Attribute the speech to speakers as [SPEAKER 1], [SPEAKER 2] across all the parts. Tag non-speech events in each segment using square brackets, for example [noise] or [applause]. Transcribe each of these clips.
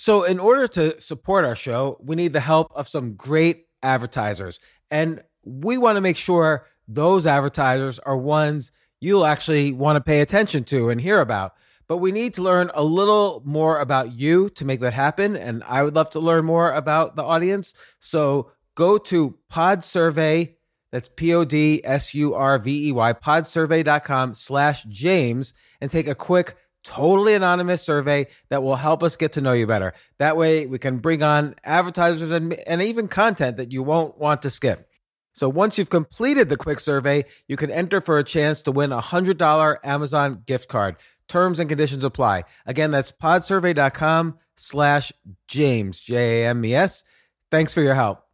[SPEAKER 1] So, in order to support our show, we need the help of some great advertisers. And we want to make sure those advertisers are ones you'll actually want to pay attention to and hear about. But we need to learn a little more about you to make that happen. And I would love to learn more about the audience. So, go to Pod Survey. That's P O D S U R V E Y, podsurvey.com slash James, and take a quick totally anonymous survey that will help us get to know you better. That way we can bring on advertisers and, and even content that you won't want to skip. So once you've completed the quick survey, you can enter for a chance to win a $100 Amazon gift card. Terms and conditions apply. Again, that's podsurvey.com slash James, J-A-M-E-S. Thanks for your help.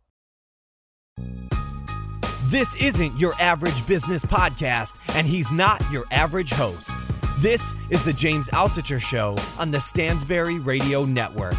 [SPEAKER 2] This isn't your average business podcast, and he's not your average host. This is the James Altucher Show on the Stansberry Radio Network.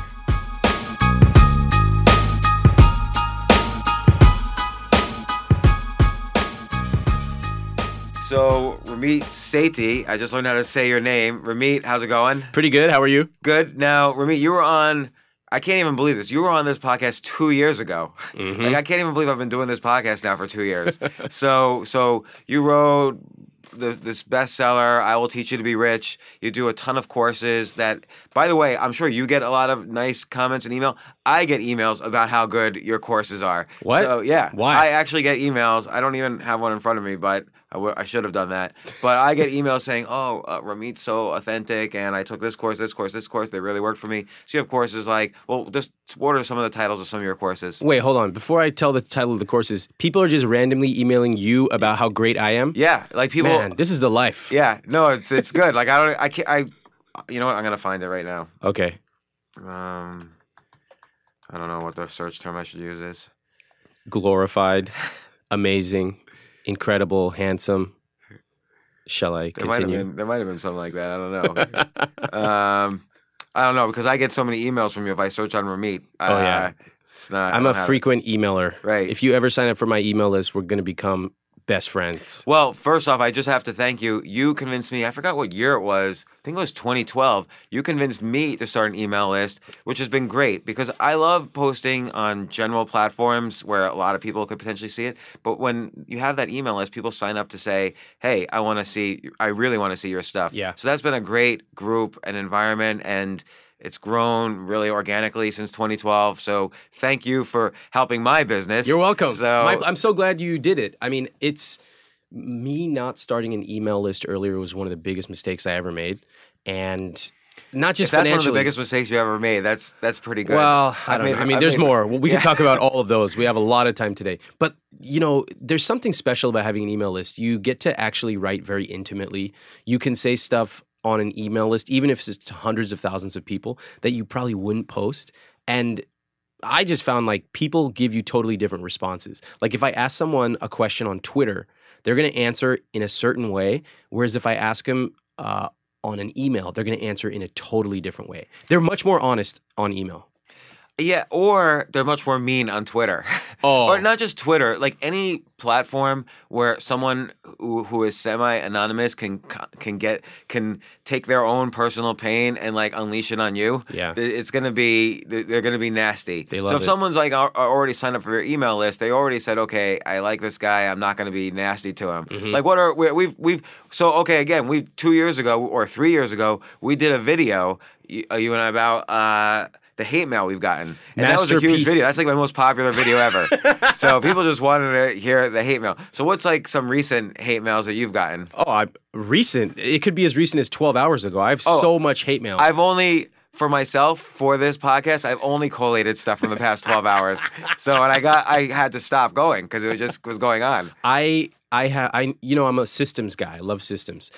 [SPEAKER 1] So, Ramit Sethi, I just learned how to say your name. Ramit, how's it going?
[SPEAKER 3] Pretty good. How are you?
[SPEAKER 1] Good. Now, Ramit, you were on, I can't even believe this. You were on this podcast two years ago.
[SPEAKER 3] Mm-hmm.
[SPEAKER 1] Like, I can't even believe I've been doing this podcast now for two years. [laughs] so, so you wrote the, this bestseller, I Will Teach You to Be Rich. You do a ton of courses that, by the way, I'm sure you get a lot of nice comments and email. I get emails about how good your courses are.
[SPEAKER 3] What?
[SPEAKER 1] So, yeah.
[SPEAKER 3] Why?
[SPEAKER 1] I actually get emails. I don't even have one in front of me, but I, w- I should have done that. But I get emails saying, [laughs] oh, uh, Ramit's so authentic, and I took this course, this course, this course. They really worked for me. So you have courses like, well, just what are some of the titles of some of your courses?
[SPEAKER 3] Wait, hold on. Before I tell the title of the courses, people are just randomly emailing you about how great I am.
[SPEAKER 1] Yeah, like people.
[SPEAKER 3] Man, this is the life.
[SPEAKER 1] Yeah, no, it's it's good. Like I don't, I can't, I, you know what? I'm gonna find it right now.
[SPEAKER 3] Okay.
[SPEAKER 1] Um, I don't know what the search term I should use is.
[SPEAKER 3] Glorified, amazing, incredible, handsome. Shall I
[SPEAKER 1] There might have
[SPEAKER 3] continue?
[SPEAKER 1] been there might have been something like that. I don't know. [laughs] um, I don't know because I get so many emails from you if I search on Ramit.
[SPEAKER 3] Oh,
[SPEAKER 1] uh,
[SPEAKER 3] yeah.
[SPEAKER 1] it's not.
[SPEAKER 3] I'm a
[SPEAKER 1] have it.
[SPEAKER 3] frequent emailer.
[SPEAKER 1] Right.
[SPEAKER 3] If you ever sign up for my email list, we're going to become best friends.
[SPEAKER 1] Well, first off, I just have to thank you. You convinced me. I forgot what year it was. I think it was 2012. You convinced me to start an email list, which has been great because I love posting on general platforms where a lot of people could potentially see it. But when you have that email list, people sign up to say, "Hey, I want to see. I really want to see your stuff."
[SPEAKER 3] Yeah.
[SPEAKER 1] So that's been a great group and environment, and it's grown really organically since 2012. So thank you for helping my business.
[SPEAKER 3] You're welcome.
[SPEAKER 1] So
[SPEAKER 3] My- I'm so glad you did it. I mean, it's me not starting an email list earlier was one of the biggest mistakes I ever made, and not
[SPEAKER 1] if
[SPEAKER 3] just
[SPEAKER 1] that's one of
[SPEAKER 3] financially.
[SPEAKER 1] the biggest mistakes you ever made. That's that's pretty good.
[SPEAKER 3] Well, I don't
[SPEAKER 1] made-
[SPEAKER 3] know. I mean,
[SPEAKER 1] I've
[SPEAKER 3] there's more. We
[SPEAKER 1] Yeah.
[SPEAKER 3] can talk about all of those. We have a lot of time today. But, you know, there's something special about having an email list. You get to actually write very intimately. You can say stuff on an email list, even if it's hundreds of thousands of people, that you probably wouldn't post. And I just found like people give you totally different responses. Like if I ask someone a question on Twitter, they're going to answer in a certain way. Whereas if I ask them uh, on an email, they're going to answer in a totally different way. They're much more honest on email.
[SPEAKER 1] Yeah, or they're much more mean on Twitter. [laughs]
[SPEAKER 3] Oh,
[SPEAKER 1] or not just Twitter, like any platform where someone who, who is semi-anonymous can can get can take their own personal pain and like unleash it on you.
[SPEAKER 3] Yeah.
[SPEAKER 1] it's gonna be they're gonna be nasty.
[SPEAKER 3] They love so
[SPEAKER 1] if
[SPEAKER 3] it.
[SPEAKER 1] someone's like al- already signed up for your email list, they already said, okay, I like this guy. I'm not gonna be nasty to him.
[SPEAKER 3] Mhm.
[SPEAKER 1] Like what are we, we've we've so okay again we two years ago or three years ago we did a video you, uh, you and I about. uh the hate mail we've gotten. And that was a huge video. That's like my most popular video ever. [laughs] so people just wanted to hear the hate mail. So what's like some recent hate mails that you've gotten?
[SPEAKER 3] Oh, I, recent. It could be as recent as 12 hours ago. I have
[SPEAKER 1] Oh,
[SPEAKER 3] so much hate mail.
[SPEAKER 1] I've only for myself for this podcast, I've only collated stuff from the past 12 [laughs] hours. So and I got I had to stop going because it was just was going on.
[SPEAKER 3] I I have I you know I'm a systems guy. I love systems.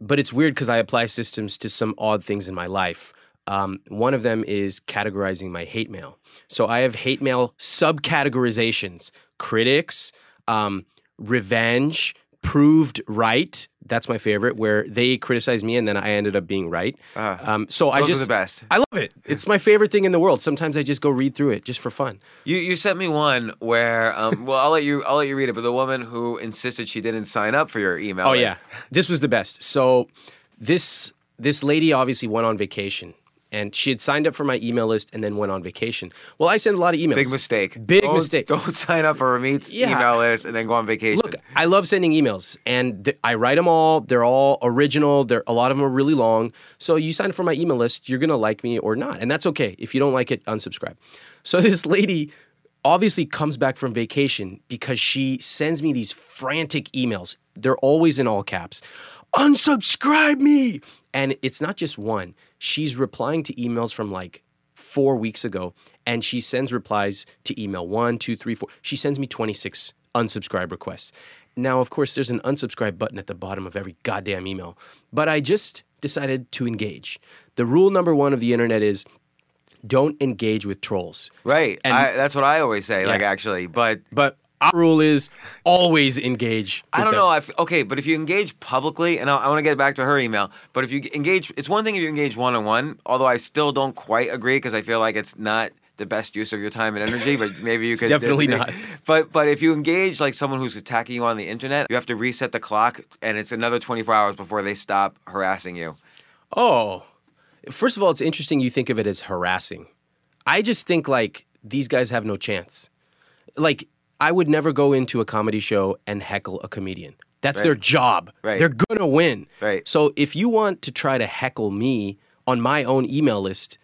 [SPEAKER 3] but it's weird because I apply systems to some odd things in my life. Um, one of them is categorizing my hate mail. So I have hate mail subcategorizations: critics, um, revenge, proved right. That's my favorite, where they criticize me and then I ended up being right.
[SPEAKER 1] Uh,
[SPEAKER 3] Um, so I just
[SPEAKER 1] are the best.
[SPEAKER 3] I love it. It's my favorite thing in the world. Sometimes I just go read through it just for fun.
[SPEAKER 1] You you sent me one where um well I'll let you I'll let you read it, but the woman who insisted she didn't sign up for your email.
[SPEAKER 3] Oh
[SPEAKER 1] list.
[SPEAKER 3] yeah, this was the best. So this this lady obviously went on vacation, and she had signed up for my email list and then went on vacation. Well, I send a lot of emails.
[SPEAKER 1] Big mistake.
[SPEAKER 3] Big
[SPEAKER 1] Don't-
[SPEAKER 3] mistake.
[SPEAKER 1] Don't [laughs] sign up for Ramit's
[SPEAKER 3] Yeah.
[SPEAKER 1] email list and then go on vacation.
[SPEAKER 3] Look, I love sending emails, and th- I write them all. They're all original. They're a lot of them are really long. So you sign up for my email list, you're gonna like me or not, and that's okay. If you don't like it, unsubscribe. So [laughs] this lady obviously comes back from vacation because she sends me these frantic emails. They're always in all caps. Unsubscribe me, and it's not just one. She's replying to emails from like four weeks ago, and she sends replies to email one, two, three, four. She sends me 26 unsubscribe requests. Now, of course, there's an unsubscribe button at the bottom of every goddamn email, but I just decided to engage. The rule number one of the internet is don't engage with trolls.
[SPEAKER 1] right.
[SPEAKER 3] and-
[SPEAKER 1] I, that's what I always say. Like actually, but
[SPEAKER 3] But our rule is always engage.
[SPEAKER 1] I don't
[SPEAKER 3] them.
[SPEAKER 1] know. I f- okay, but if you engage publicly, and I, I want to get back to her email, but if you engage, it's one thing if you engage one on one. Although I still don't quite agree because I feel like it's not the best use of your time and energy. But maybe you could
[SPEAKER 3] definitely not.
[SPEAKER 1] But but if you engage like someone who's attacking you on the internet, you have to reset the clock, and it's another 24 hours before they stop harassing you.
[SPEAKER 3] Oh, first of all, it's interesting you think of it as harassing. I just think like these guys have no chance. Like I would never go into a comedy show and heckle a comedian. That's their job.
[SPEAKER 1] Right.
[SPEAKER 3] They're gonna win.
[SPEAKER 1] Right.
[SPEAKER 3] So if you want to try to heckle me on my own email list,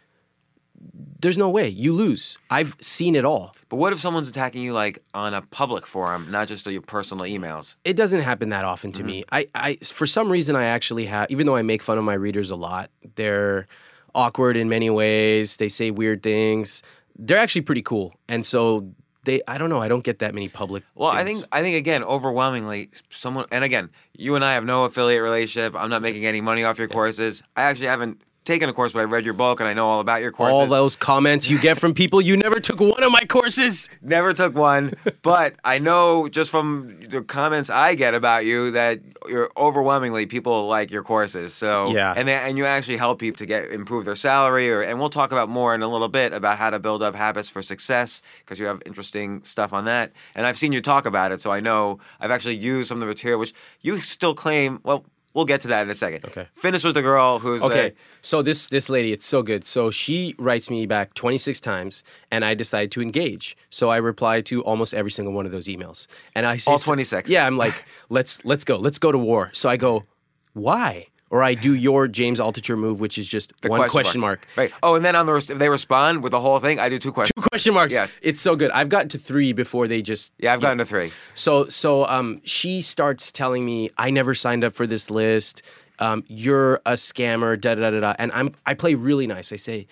[SPEAKER 3] there's no way. You lose. I've seen it all.
[SPEAKER 1] But what if someone's attacking you like on a public forum, not just your personal emails?
[SPEAKER 3] it doesn't happen that often to mm-hmm. me. I, I, for some reason, I actually have. Even though I make fun of my readers a lot, they're awkward in many ways. They say weird things. They're actually pretty cool, and so they. I don't know. I don't get that many public.
[SPEAKER 1] Well, I think I think again, overwhelmingly, someone and again, you and I have no affiliate relationship. I'm not making any money off your courses. I actually haven't taken a course, but I read your book and I know all about your courses.
[SPEAKER 3] all those comments you get from people you never took one of my courses. [laughs]
[SPEAKER 1] Never took one, but I know just from the comments I get about you that you're overwhelmingly people like your courses. So
[SPEAKER 3] Yeah.
[SPEAKER 1] and they, and you actually help people to get improve their salary, or and we'll talk about more in a little bit about how to build up habits for success because you have interesting stuff on that. And I've seen you talk about it, so I know I've actually used some of the material which you still claim. Well, we'll get to that in a second.
[SPEAKER 3] Okay.
[SPEAKER 1] Finish with the girl who's
[SPEAKER 3] Okay,
[SPEAKER 1] uh,
[SPEAKER 3] so this this lady, it's so good. So she writes me back 26 times, and I decide to engage. So I reply to almost every single one of those emails, and I say
[SPEAKER 1] All 26.
[SPEAKER 3] Yeah, I'm like, let's let's go, let's go to war. So I go, why? Or I do your James Altucher move, which is just
[SPEAKER 1] the
[SPEAKER 3] one question mark.
[SPEAKER 1] Right. Oh, and then on the if they respond with the whole thing, I do two questions.
[SPEAKER 3] Two question marks.
[SPEAKER 1] Yes.
[SPEAKER 3] It's so good. I've gotten to three before they just
[SPEAKER 1] Yeah, I've gotten to three.
[SPEAKER 3] So so um she starts telling me I never signed up for this list. Um, you're a scammer, da da da da. And I'm I play really nice. I say,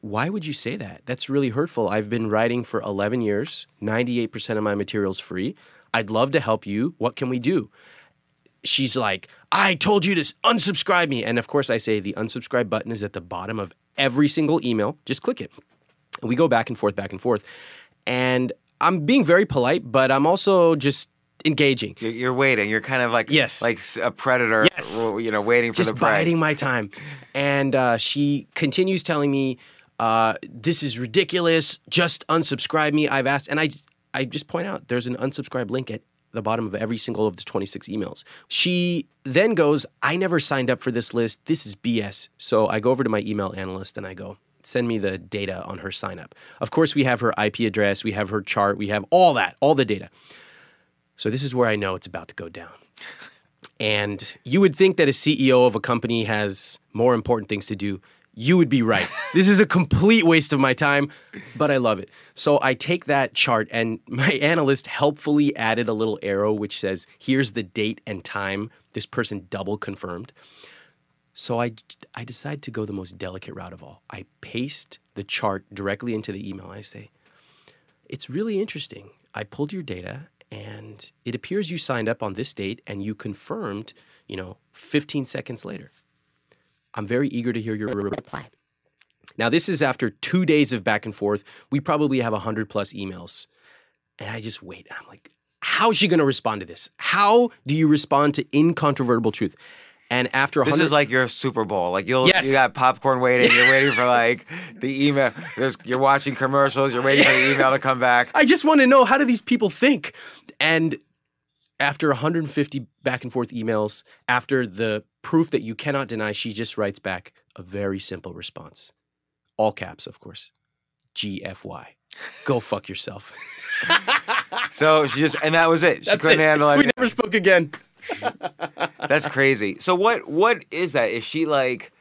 [SPEAKER 3] why would you say that? That's really hurtful. I've been writing for 11 years. 98% of my material's free. I'd love to help you. What can we do? She's like, I told you to unsubscribe me. And of course, I say the unsubscribe button is at the bottom of every single email. Just click it. And we go back and forth, back and forth. And I'm being very polite, but I'm also just engaging.
[SPEAKER 1] You're, you're waiting. You're kind of like
[SPEAKER 3] Yes.
[SPEAKER 1] like a predator.
[SPEAKER 3] Yes.
[SPEAKER 1] You know, waiting for
[SPEAKER 3] just
[SPEAKER 1] the prey.
[SPEAKER 3] biding my time. And uh, she continues telling me, uh, "This is ridiculous. Just unsubscribe me." I've asked, and I I just point out there's an unsubscribe link at the bottom of every single of the 26 emails. She then goes, "I never signed up for this list. This is BS." So I go over to my email analyst and I go. Send me the data on her sign up. Of course, we have her IP address, we have her chart, we have all that, all the data. So, this is where I know it's about to go down. And you would think that a CEO of a company has more important things to do. You would be right. [laughs] this is a complete waste of my time, but I love it. So I take that chart, and my [laughs] analyst helpfully added a little arrow which says, here's the date and time this person double confirmed. So I, I decide to go the most delicate route of all. I paste the chart directly into the email. I say, it's really interesting. I pulled your data and it appears you signed up on this date and you confirmed, you know, 15 seconds later. I'm very eager to hear your reply. Now, this is after two days of back and forth. We probably have 100 plus emails. And I just wait. I'm like, how's she going to respond to this? How do you respond to incontrovertible truth? And after
[SPEAKER 1] This
[SPEAKER 3] 100
[SPEAKER 1] is like your Super Bowl. Like you'll
[SPEAKER 3] Yes.
[SPEAKER 1] you got popcorn waiting. You're waiting for like [laughs] the email. There's, you're watching commercials. You're waiting for the email to come back.
[SPEAKER 3] I just want to know how do these people think? And after 150 back and forth emails, after the proof that you cannot deny, she just writes back a very simple response. All caps, of course. GFY. Go fuck yourself. [laughs]
[SPEAKER 1] So she just and that was it. She
[SPEAKER 3] That's
[SPEAKER 1] couldn't
[SPEAKER 3] it.
[SPEAKER 1] handle
[SPEAKER 3] We never spoke again. [laughs]
[SPEAKER 1] That's crazy. So what what is that? Is she like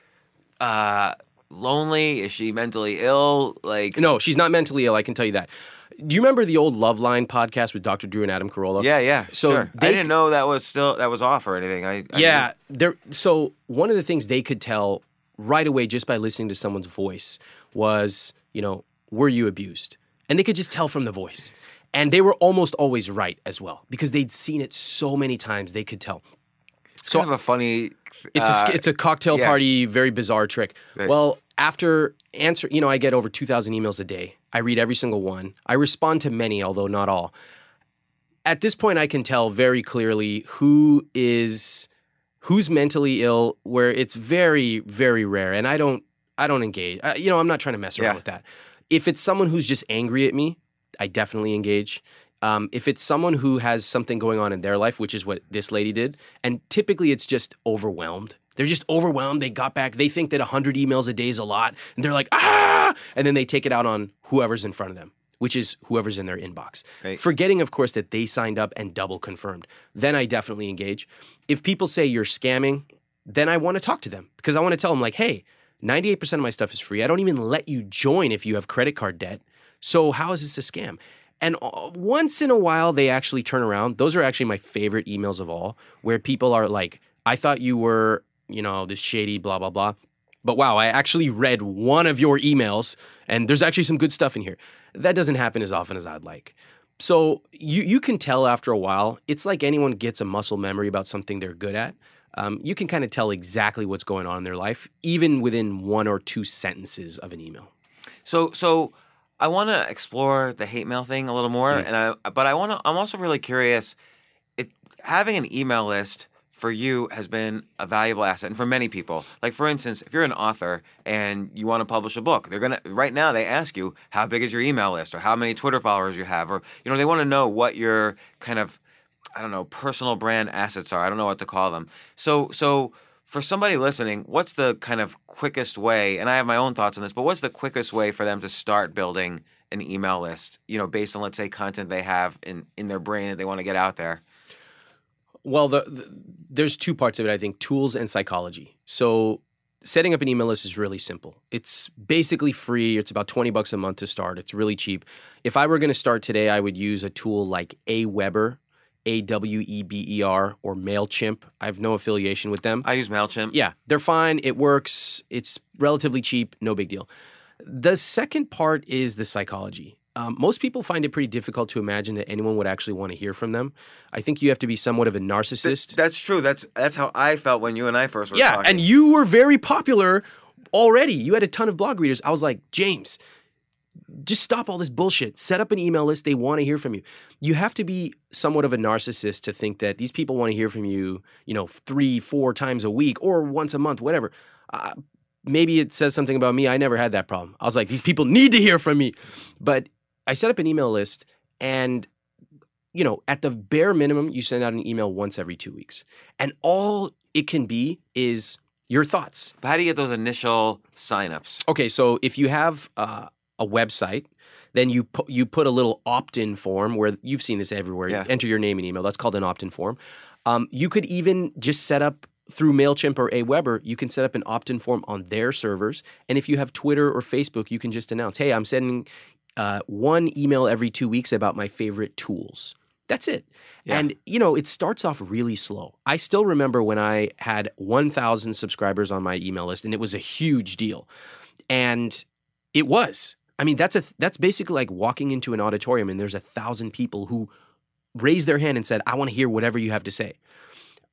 [SPEAKER 1] uh lonely? Is she mentally ill? Like
[SPEAKER 3] No, she's not mentally ill, I can tell you that. Do you remember the old Loveline podcast with Dr. Drew and Adam Carolla?
[SPEAKER 1] Yeah, yeah.
[SPEAKER 3] So
[SPEAKER 1] sure.
[SPEAKER 3] they
[SPEAKER 1] I didn't know that was still that was off or anything. I, I
[SPEAKER 3] Yeah, there. So one of the things they could tell right away just by listening to someone's voice was, you know, were you abused? And they could just tell from the voice. And they were almost always right as well because they'd seen it so many times. They could tell.
[SPEAKER 1] It's kind of a funny.
[SPEAKER 3] It's a
[SPEAKER 1] uh,
[SPEAKER 3] sk- it's a cocktail
[SPEAKER 1] yeah.
[SPEAKER 3] party, very bizarre trick.
[SPEAKER 1] Right.
[SPEAKER 3] Well, after answer, you know, I get over two thousand emails a day. I read every single one. I respond to many, although not all. At this point, I can tell very clearly who is who's mentally ill. Where it's very, very rare, and I don't, I don't engage. I, you know, I'm not trying to mess around
[SPEAKER 1] Yeah.
[SPEAKER 3] with that. If it's someone who's just angry at me, I definitely engage. Um, if it's someone who has something going on in their life, which is what this lady did, and typically it's just overwhelmed. They're just overwhelmed. They got back. They think that 100 emails a day is a lot. And they're like, ah! And then they take it out on whoever's in front of them, which is whoever's in their inbox.
[SPEAKER 1] Right.
[SPEAKER 3] Forgetting, of course, that they signed up and double confirmed. Then I definitely engage. If people say you're scamming, then I want to talk to them because I want to tell them, like, hey, 98% of my stuff is free. I don't even let you join if you have credit card debt. So how is this a scam? And uh, once in a while, they actually turn around. Those are actually my favorite emails of all, where people are like, I thought you were, you know, this shady, blah, blah, blah. But wow, I actually read one of your emails and there's actually some good stuff in here. That doesn't happen as often as I'd like. So you, you can tell after a while, it's like anyone gets a muscle memory about something they're good at. Um, you can kind of tell exactly what's going on in their life, even within one or two sentences of an email.
[SPEAKER 1] So so I want to explore the hate mail thing a little more,
[SPEAKER 3] Mm.
[SPEAKER 1] and I but I want to. I'm also really curious. It having an email list for you has been a valuable asset, and for many people. Like for instance, if you're an author and you want to publish a book, they're gonna right now they ask you how big is your email list or how many Twitter followers you have, or you know they want to know what your kind of I don't know personal brand assets are. I don't know what to call them. So so for somebody listening, what's the kind of quickest way? And I have my own thoughts on this, but what's the quickest way for them to start building an email list? You know, based on let's say content they have in in their brain that they want to get out there.
[SPEAKER 3] Well, the, the, there's two parts of it, I think tools and psychology. So, setting up an email list is really simple. It's basically free. It's about 20 bucks a month to start. It's really cheap. If I were going to start today, I would use a tool like Aweber, A W E B E R, or MailChimp. I have no affiliation with them.
[SPEAKER 1] I use Mailchimp.
[SPEAKER 3] Yeah, they're fine. It works. It's relatively cheap. No big deal. The second part is the psychology. Um, most people find it pretty difficult to imagine that anyone would actually want to hear from them. I think you have to be somewhat of a narcissist.
[SPEAKER 1] That's true. That's that's how I felt when you and I first were
[SPEAKER 3] yeah,
[SPEAKER 1] talking.
[SPEAKER 3] and you were very popular already. You had a ton of blog readers. I was like, James, just stop all this bullshit. Set up an email list. They want to hear from you. You have to be somewhat of a narcissist to think that these people want to hear from you, you know, three, four times a week or once a month, whatever. Uh, maybe it says something about me. I never had that problem. I was like, these people need to hear from me. But I set up an email list and you know, at the bare minimum, you send out an email once every two weeks. And all it can be is your thoughts.
[SPEAKER 1] But how do you get those initial signups?
[SPEAKER 3] Okay, so if you have uh, a website, then you pu- you put a little opt-in form where you've seen this everywhere.
[SPEAKER 1] Yeah.
[SPEAKER 3] You enter your name and email. That's called an opt-in form. Um, you could even just set up through Mailchimp or Aweber. You can set up an opt-in form on their servers. And if you have Twitter or Facebook, you can just announce, "Hey, I'm sending uh, one email every two weeks about my favorite tools." That's it.
[SPEAKER 1] Yeah.
[SPEAKER 3] And you know, it starts off really slow. I still remember when I had 1,000 subscribers on my email list, and it was a huge deal. And it was. I mean, that's a that's basically like walking into an auditorium and there's a thousand people who raised their hand and said, I want to hear whatever you have to say.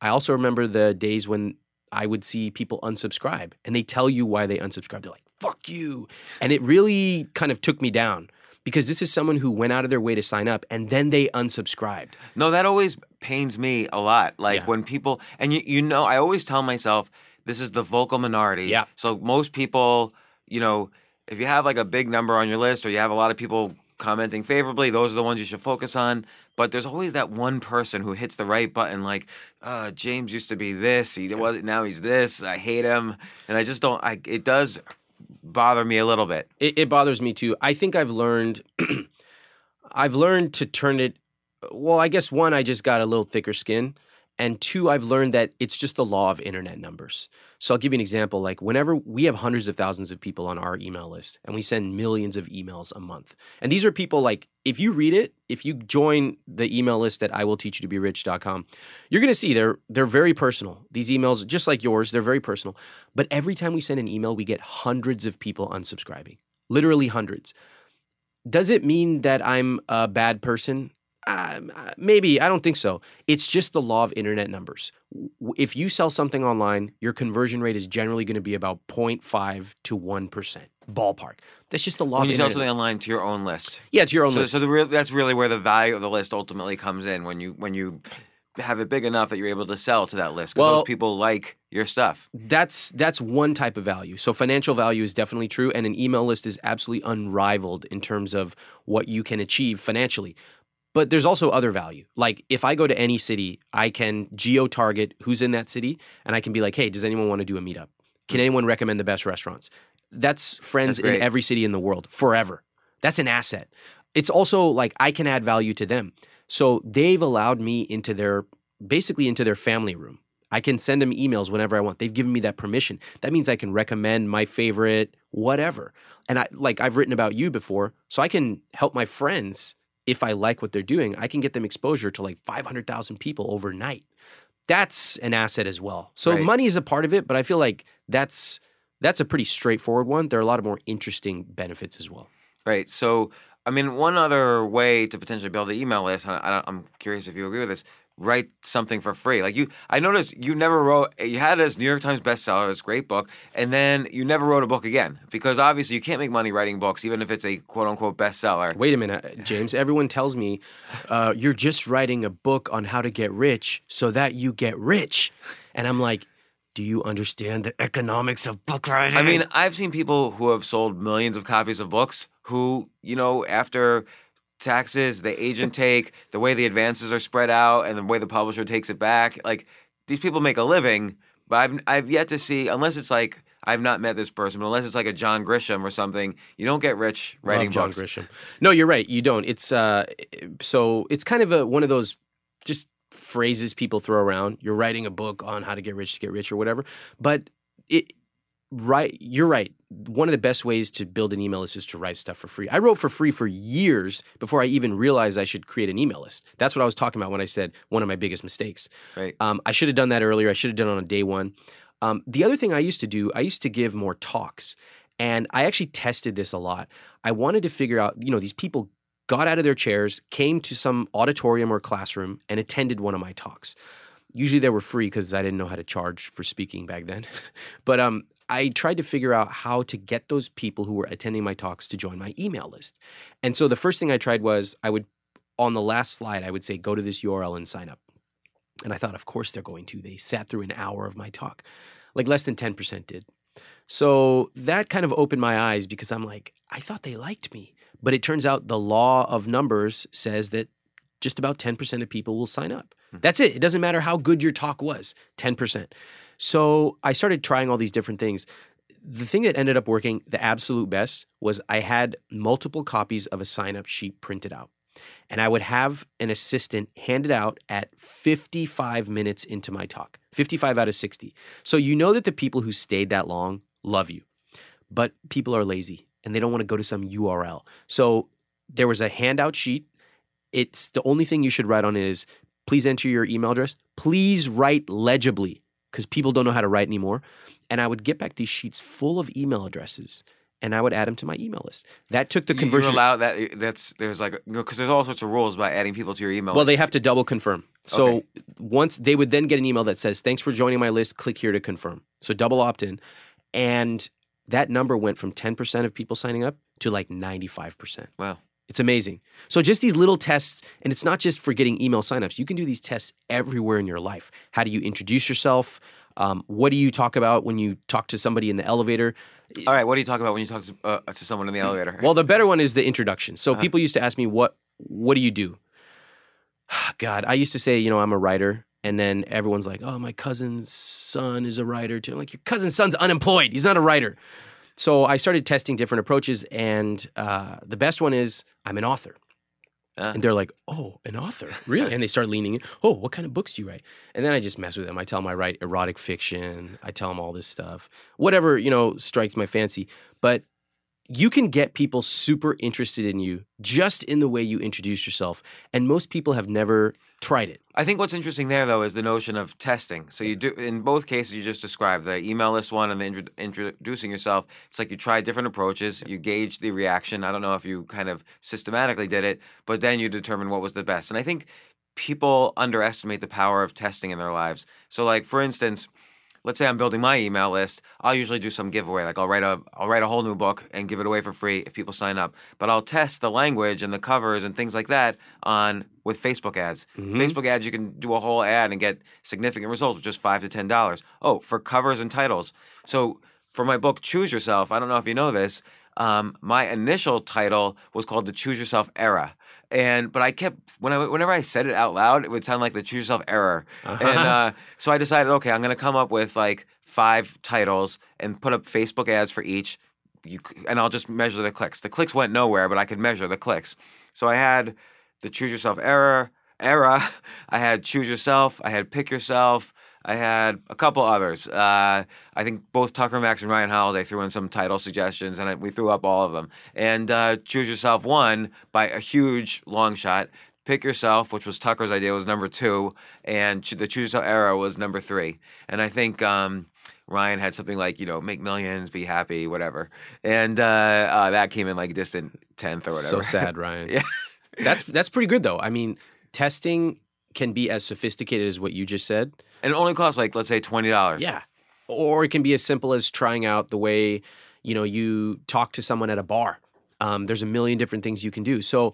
[SPEAKER 3] I also remember the days when I would see people unsubscribe and they tell you why they unsubscribe. They're like, fuck you. And it really kind of took me down because this is someone who went out of their way to sign up and then they unsubscribed.
[SPEAKER 1] No, that always pains me a lot. Like
[SPEAKER 3] Yeah.
[SPEAKER 1] when people, and you, you know, I always tell myself this is the vocal minority.
[SPEAKER 3] Yeah.
[SPEAKER 1] So most people, you know, if you have like a big number on your list or you have a lot of people commenting favorably, those are the ones you should focus on. But there's always that one person who hits the right button, like, uh, James used to be this, he was now he's this. I hate him, and I just don't. I it does bother me a little bit.
[SPEAKER 3] It, it bothers me too. I think I've learned, [clears throat] I've learned to turn it. Well, I guess one, I just got a little thicker skin, and two, I've learned that it's just the law of internet numbers. So I'll give you an example. Like whenever we have hundreds of thousands of people on our email list, and we send millions of emails a month, and these are people like if you read it, if you join the email list at I will teach you to be rich.com, you're gonna see they're they're very personal. These emails, just like yours, they're very personal. But every time we send an email, we get hundreds of people unsubscribing literally hundreds. Does it mean that I'm a bad person? Um, uh, maybe. I don't think so. It's just the law of internet numbers. If you sell something online, your conversion rate is generally going to be about 0.5 to 1%, ballpark. That's just the law
[SPEAKER 1] When
[SPEAKER 3] of
[SPEAKER 1] you sell
[SPEAKER 3] internet.
[SPEAKER 1] something online to your own list.
[SPEAKER 3] yeah, it's your own
[SPEAKER 1] so,
[SPEAKER 3] list.
[SPEAKER 1] so the real, that's really where the value of the list ultimately comes in when you when you have it big enough that you're able to sell to that list because
[SPEAKER 3] Well-
[SPEAKER 1] those people like your stuff.
[SPEAKER 3] that's that's one type of value. So financial value is definitely true, and an email list is absolutely unrivaled in terms of what you can achieve financially. But there's also other value. Like if I go to any city, I can geo target who's in that city, and I can be like, "Hey, does anyone want to do a meetup? Can hmm. anyone recommend the best restaurants?" That's friends
[SPEAKER 1] That's
[SPEAKER 3] in every city in the world forever. That's an asset. It's also like I can add value to them. So they've allowed me into their basically into their family room. I can send them emails whenever I want. They've given me that permission. That means I can recommend my favorite whatever. And I like I've written about you before, so I can help my friends if I like what they're doing. I can get them exposure to like 500,000 people overnight. That's an asset as well. So
[SPEAKER 1] Right.
[SPEAKER 3] money is a part of it, but I feel like that's that's a pretty straightforward one. There are a lot of more interesting benefits as well.
[SPEAKER 1] Right. So, I mean, one other way to potentially build the email list, I, I'm curious if you agree with this. Write something for free. Like you, I noticed you never wrote. You had this New York Times bestseller, this great book, and then you never wrote a book again because obviously you can't make money writing books, even if it's a quote unquote bestseller.
[SPEAKER 3] Wait a minute, James. Everyone tells me uh, you're just writing a book on how to get rich so that you get rich. And I'm like, do you understand the economics of book writing?
[SPEAKER 1] I mean, I've seen people who have sold millions of copies of books who, you know, after taxes, the agent take, the way the advances are spread out, and the way the publisher takes it back, like these people make a living. But I've I've yet to see, unless it's like I've not met this person, but unless it's like a John Grisham or something, you don't get rich writing
[SPEAKER 3] Love John
[SPEAKER 1] books.
[SPEAKER 3] Grisham. No, you're right. You don't. It's uh, so it's kind of a one of those just phrases people throw around. You're writing a book on how to get rich to get rich or whatever. But it right, you're right. One of the best ways to build an email list is to write stuff for free. I wrote for free for years before I even realized I should create an email list. That's what I was talking about when I said one of my biggest mistakes.
[SPEAKER 1] Right.
[SPEAKER 3] Um, I should have done that earlier. I should have done it on day one. Um, the other thing I used to do, I used to give more talks. And I actually tested this a lot. I wanted to figure out, you know, these people got out of their chairs, came to some auditorium or classroom, and attended one of my talks. Usually they were free because I didn't know how to charge for speaking back then. [laughs] but um, I tried to figure out how to get those people who were attending my talks to join my email list. And so the first thing I tried was I would, on the last slide, I would say, go to this URL and sign up. And I thought, of course they're going to. They sat through an hour of my talk. Like less than 10% did. So that kind of opened my eyes because I'm like, I thought they liked me. But it turns out the law of numbers says that just about 10% of people will sign up. Hmm. That's it. It doesn't matter how good your talk was, 10%. So I started trying all these different things. The thing that ended up working the absolute best was I had multiple copies of a sign up sheet printed out. And I would have an assistant hand it out at 55 minutes into my talk, 55 out of 60. So you know that the people who stayed that long love you, but people are lazy and they don't want to go to some URL. So there was a handout sheet. It's the only thing you should write on is please enter your email address. Please write legibly because people don't know how to write anymore. And I would get back these sheets full of email addresses and I would add them to my email list. That took the conversion.
[SPEAKER 1] You allow that. That's there's like because there's all sorts of rules about adding people to your email.
[SPEAKER 3] well, they have to double confirm. So
[SPEAKER 1] Okay.
[SPEAKER 3] once they would then get an email that says, "Thanks for joining my list. Click here to confirm." So double opt in, and that number went from 10% of people signing up to like 95%.
[SPEAKER 1] Wow.
[SPEAKER 3] It's amazing. So just these little tests, and it's not just for getting email signups. You can do these tests everywhere in your life. How do you introduce yourself? Um, what do you talk about when you talk to somebody in the elevator?
[SPEAKER 1] All right. What do you talk about when you talk to, uh, to someone in the elevator? [laughs]
[SPEAKER 3] Well, the better one is the introduction. So
[SPEAKER 1] Uh-huh.
[SPEAKER 3] people used to ask me, "What What do you do?" [sighs] God, I used to say, you know, I'm a writer, and then everyone's like, "Oh, my cousin's son is a writer too." I'm like, "Your cousin's son's unemployed. He's not a writer." So I started testing different approaches, and uh, the best one is I'm an author.
[SPEAKER 1] Uh.
[SPEAKER 3] And they're like, "Oh, an author, [laughs] really?" and they start leaning in. Oh, what kind of books do you write? And then I just mess with them. I tell them I write erotic fiction. I tell them all this stuff, whatever you know strikes my fancy. But you can get people super interested in you just in the way you introduce yourself, and most people have never tried it.
[SPEAKER 1] I think what's interesting there, though, is the notion of testing. So you do in both cases you just described the email list one and the intro- introducing yourself. It's like you try different approaches, you gauge the reaction. I don't know if you kind of systematically did it, but then you determine what was the best. And I think people underestimate the power of testing in their lives. So, like for instance. Let's say I'm building my email list. I'll usually do some giveaway, like I'll write a I'll write a whole new book and give it away for free if people sign up. But I'll test the language and the covers and things like that on with Facebook ads. Facebook ads, you can do a whole ad and get significant results with just five to ten dollars. Oh, for covers and titles. So for my book, Choose Yourself, I don't know if you know this. Um, my initial title was called the Choose Yourself Era, and but I kept when I whenever I said it out loud, it would sound like the Choose Yourself Error, and uh, so I decided, okay, I'm gonna come up with like five titles and put up Facebook ads for each. You, and I'll just measure the clicks. The clicks went nowhere, but I could measure the clicks. So I had the choose yourself error era. [laughs] I had choose yourself. I had pick yourself. I had a couple others. Uh, I think both Tucker Max and Ryan Holiday threw in some title suggestions, and I, we threw up all of them. And uh, choose yourself won by a huge long shot. Pick yourself, which was Tucker's idea, was number two, and the choose yourself era was number three. And I think. Um, Ryan had something like, you know, make millions, be happy, whatever. And uh, uh, that came in like distant 10th or whatever.
[SPEAKER 3] So sad, [laughs] Ryan.
[SPEAKER 1] Yeah.
[SPEAKER 3] that's that's pretty good though. I mean, testing can be as sophisticated as what you just said.
[SPEAKER 1] And it only costs like, let's say, $20.
[SPEAKER 3] Yeah. Or it can be as simple as trying out the way, you know, you talk to someone at a bar. Um, there's a million different things you can do. So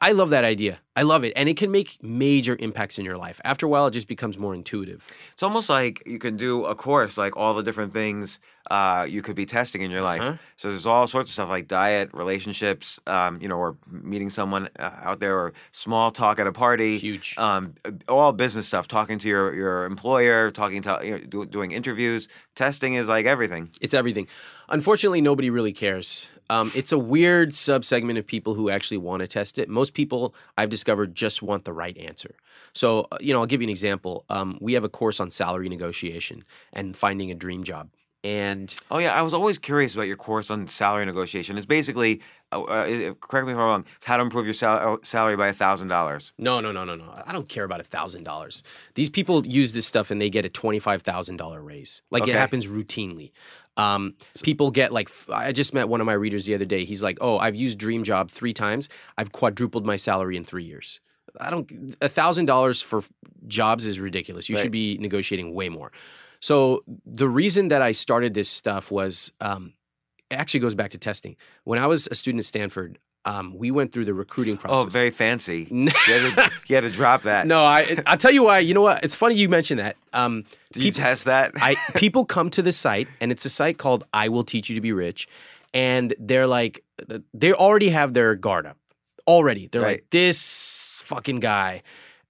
[SPEAKER 3] I love that idea. I love it. And it can make major impacts in your life. After a while, it just becomes more intuitive.
[SPEAKER 1] It's almost like you can do a course, like all the different things uh, you could be testing in your life.
[SPEAKER 3] Uh-huh.
[SPEAKER 1] So there's all sorts of stuff like diet, relationships, um, you know, or meeting someone uh, out there, or small talk at a party.
[SPEAKER 3] Huge.
[SPEAKER 1] Um, all business stuff, talking to your, your employer, talking to, you know, do, doing interviews. Testing is like everything.
[SPEAKER 3] It's everything. Unfortunately, nobody really cares. Um, it's a weird subsegment of people who actually want to test it. Most people I've discovered just want the right answer. So, uh, you know, I'll give you an example. Um, we have a course on salary negotiation and finding a dream job. And
[SPEAKER 1] Oh yeah, I was always curious about your course on salary negotiation. It's basically, uh, uh, correct me if I'm wrong, it's how to improve your sal- uh, salary by a thousand dollars.
[SPEAKER 3] no, no, no, no, no. I don't care about a thousand dollars. These people use this stuff and they get a twenty-five thousand dollar raise. Like
[SPEAKER 1] Okay.
[SPEAKER 3] it happens routinely. Um, people get like I just met one of my readers the other day. He's like, "Oh, I've used Dream Job three times. I've quadrupled my salary in three years." I don't. A thousand dollars for jobs is ridiculous. You
[SPEAKER 1] Right.
[SPEAKER 3] should be negotiating way more. So the reason that I started this stuff was um, it actually goes back to testing. When I was a student at Stanford, um, we went through the recruiting process.
[SPEAKER 1] Oh, very fancy. [laughs] You, had to, you had to drop that.
[SPEAKER 3] No, I I'll tell you why. You know what? It's funny you mentioned that. Um,
[SPEAKER 1] Did you test that?
[SPEAKER 3] I [laughs] people come to the site, and it's a site called "I Will Teach You to Be Rich," and they're like, they already have their guard up. Already, they're
[SPEAKER 1] Right.
[SPEAKER 3] like this fucking guy,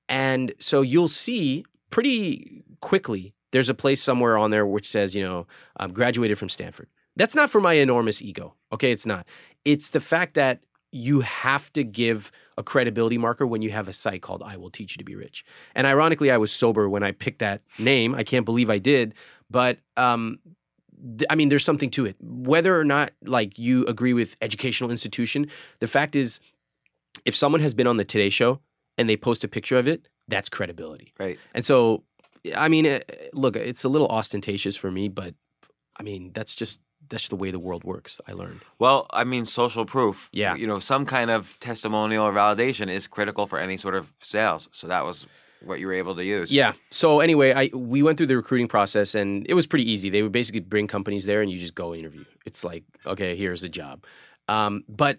[SPEAKER 3] and so you'll see pretty quickly. There's a place somewhere on there which says, you know, um, graduated from Stanford. That's not for my enormous ego. Okay, it's not. It's the fact that you have to give a credibility marker when you have a site called I Will Teach You to Be Rich. And ironically, I was sober when I picked that name. I can't believe I did. But um, th- I mean, there's something to it. Whether or not like you agree with educational institution, the fact is, if someone has been on the Today Show and they post a picture of it, that's credibility.
[SPEAKER 1] right.
[SPEAKER 3] And so, I mean, eh, look, it's a little ostentatious for me, but I mean, that's just that's the way the world works. I learned.
[SPEAKER 1] Well, I mean, social proof.
[SPEAKER 3] Yeah.
[SPEAKER 1] You know, some kind of testimonial or validation is critical for any sort of sales. So that was what you were able to use.
[SPEAKER 3] Yeah. So anyway, I we went through the recruiting process and it was pretty easy. They would basically bring companies there and you just go interview. It's like, okay, here's the job. Um, but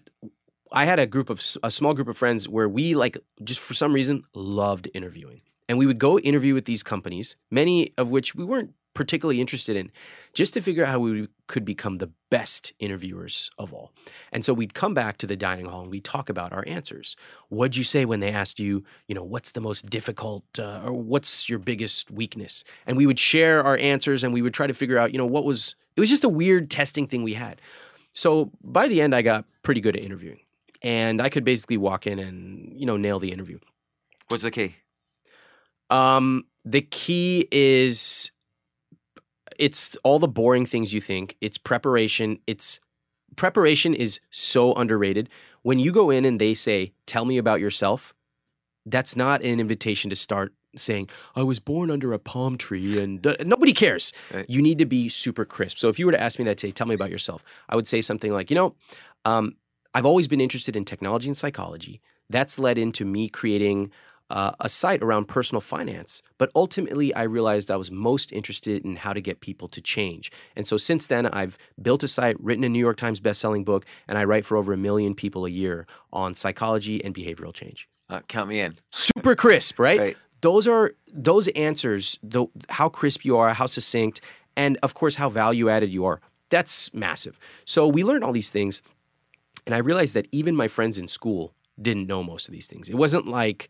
[SPEAKER 3] I had a group of a small group of friends where we like just for some reason loved interviewing. And we would go interview with these companies, many of which we weren't particularly interested in, just to figure out how we could become the best interviewers of all. And so we'd come back to the dining hall and we'd talk about our answers. What'd you say when they asked you, you know, what's the most difficult uh, or what's your biggest weakness? And we would share our answers and we would try to figure out, you know, what was, it was just a weird testing thing we had. So by the end, I got pretty good at interviewing and I could basically walk in and, you know, nail the interview.
[SPEAKER 1] What's the key?
[SPEAKER 3] Um, the key is it's all the boring things you think. It's preparation. It's preparation is so underrated. When you go in and they say, "Tell me about yourself," that's not an invitation to start saying, "I was born under a palm tree," and uh, nobody cares.
[SPEAKER 1] Right.
[SPEAKER 3] You need to be super crisp. So if you were to ask me that today, "Tell me about yourself," I would say something like, "You know, um, I've always been interested in technology and psychology. That's led into me creating." Uh, a site around personal finance. But ultimately, I realized I was most interested in how to get people to change. And so since then, I've built a site, written a New York Times bestselling book, and I write for over a million people a year on psychology and behavioral change.
[SPEAKER 1] Uh, count me in.
[SPEAKER 3] Super crisp, right?
[SPEAKER 1] Right.
[SPEAKER 3] Those are those answers, though how crisp you are, how succinct, and of course how value added you are. That's massive. So we learned all these things, and I realized that even my friends in school didn't know most of these things. It wasn't like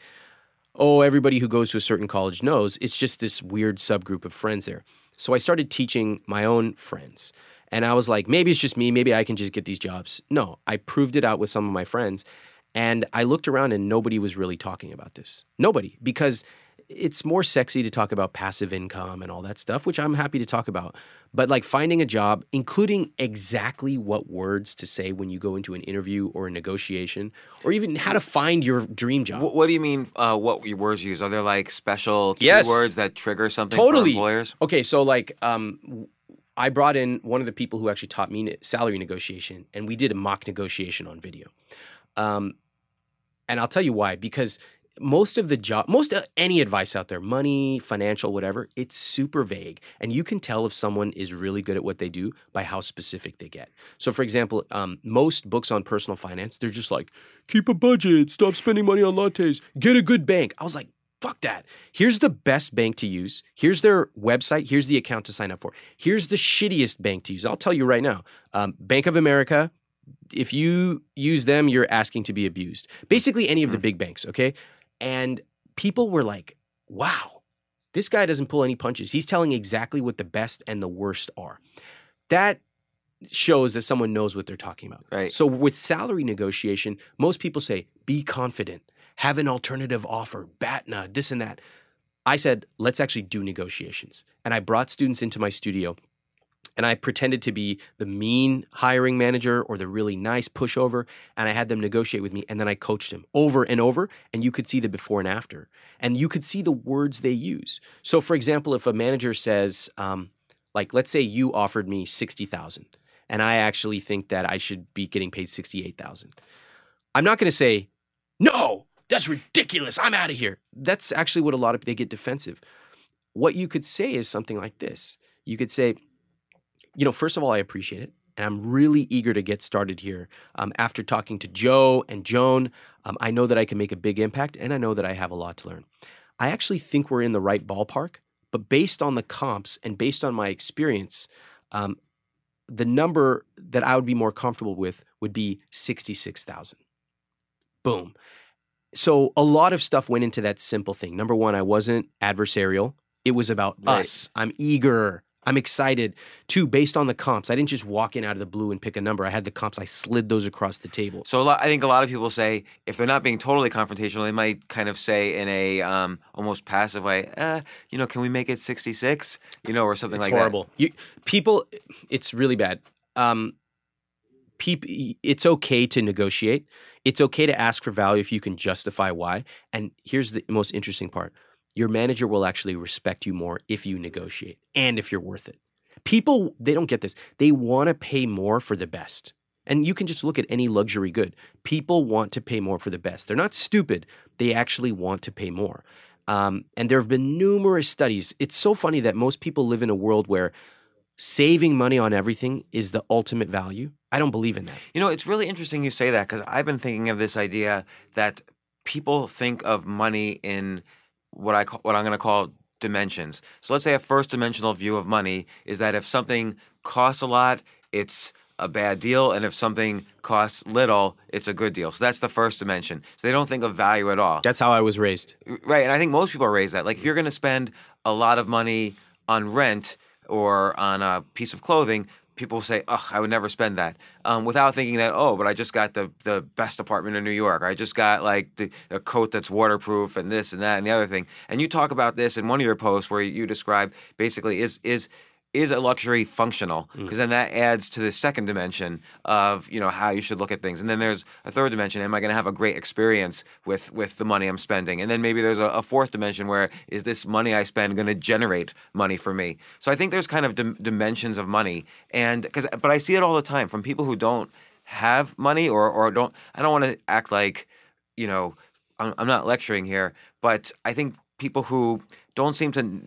[SPEAKER 3] oh, everybody who goes to a certain college knows. It's just this weird subgroup of friends there. So I started teaching my own friends. And I was like, maybe it's just me. Maybe I can just get these jobs. No, I proved it out with some of my friends. And I looked around and nobody was really talking about this. Nobody, because it's more sexy to talk about passive income and all that stuff, which I'm happy to talk about. But like finding a job, including exactly what words to say when you go into an interview or a negotiation, or even how to find your dream job.
[SPEAKER 1] What, what do you mean? Uh, what your words use? Are there like special
[SPEAKER 3] Yes.
[SPEAKER 1] keywords that trigger something
[SPEAKER 3] Totally.
[SPEAKER 1] for employers?
[SPEAKER 3] Okay, so like um I brought in one of the people who actually taught me salary negotiation and we did a mock negotiation on video. Um and I'll tell you why because most of the job most of any advice out there money financial whatever it's super vague and you can tell if someone is really good at what they do by how specific they get. So for example um, most books on personal finance they're just like keep a budget stop spending money on lattes get a good bank. I was like fuck that. Here's the best bank to use. Here's their website. Here's the account to sign up for. Here's the shittiest bank to use. I'll tell you right now um, bank of america if you use them you're asking to be abused. Basically any of the big banks okay and people were like, wow, this guy doesn't pull any punches. He's telling exactly what the best and the worst are. That shows that someone knows what they're talking about.
[SPEAKER 1] Right.
[SPEAKER 3] So with salary negotiation, most people say, be confident, have an alternative offer, BATNA, this and that. I said, let's actually do negotiations. And I brought students into my studio and I pretended to be the mean hiring manager or the really nice pushover, and I had them negotiate with me, and then I coached them over and over, and you could see the before and after, and you could see the words they use. So, for example, if a manager says, um, like, let's say you offered me sixty thousand, and I actually think that I should be getting paid sixty-eight thousand, I'm not going to say, no, that's ridiculous. I'm out of here. That's actually what a lot of they get defensive. What you could say is something like this. You could say, you know, first of all, I appreciate it. And I'm really eager to get started here. Um, after talking to Joe and Joan, um, I know that I can make a big impact and I know that I have a lot to learn. I actually think we're in the right ballpark, but based on the comps and based on my experience, um, the number that I would be more comfortable with would be 66,000. Boom. So a lot of stuff went into that simple thing. Number one, I wasn't adversarial. It was about
[SPEAKER 1] Right.
[SPEAKER 3] us. I'm eager. I'm excited. too, based on the comps, I didn't just walk in out of the blue and pick a number. I had the comps. I slid those across the table.
[SPEAKER 1] So a lot, I think a lot of people say if they're not being totally confrontational, they might kind of say in a um, almost passive way, uh, you know, can we make it 66? You know, or something
[SPEAKER 3] It's
[SPEAKER 1] like
[SPEAKER 3] horrible. You, people, it's really bad. Um, peop, it's okay to negotiate. It's okay to ask for value if you can justify why. And here's the most interesting part: your manager will actually respect you more if you negotiate and if you're worth it. People, they don't get this. They want to pay more for the best. And you can just look at any luxury good. People want to pay more for the best. They're not stupid. They actually want to pay more. Um, and there have been numerous studies. It's so funny that most people live in a world where saving money on everything is the ultimate value. I don't believe in that.
[SPEAKER 1] You know, it's really interesting you say that because I've been thinking of this idea that people think of money in what I call, what I'm going to call dimensions. So let's say a first dimensional view of money is that if something costs a lot, it's a bad deal, and if something costs little, it's a good deal. So that's the first dimension. So they don't think of value at all.
[SPEAKER 3] That's how I was raised.
[SPEAKER 1] Right, and I think most people are raised that. Like if you're going to spend a lot of money on rent or on a piece of clothing, people say, "Oh, I would never spend that," um, without thinking that, "Oh, but I just got the the best apartment in New York. Or I just got like the, a coat that's waterproof and this and that and the other thing." And you talk about this in one of your posts where you describe basically is is is a luxury functional mm. because then that adds to the second dimension of you know how you should look at things. And then there's a third dimension am i going to have a great experience with with the money i'm spending? And then maybe there's a, a fourth dimension where is this money i spend going to generate money for me? So i think there's kind of dim- dimensions of money and because but i see it all the time from people who don't have money or or don't i don't want to act like you know I'm, I'm not lecturing here but i think people who don't seem to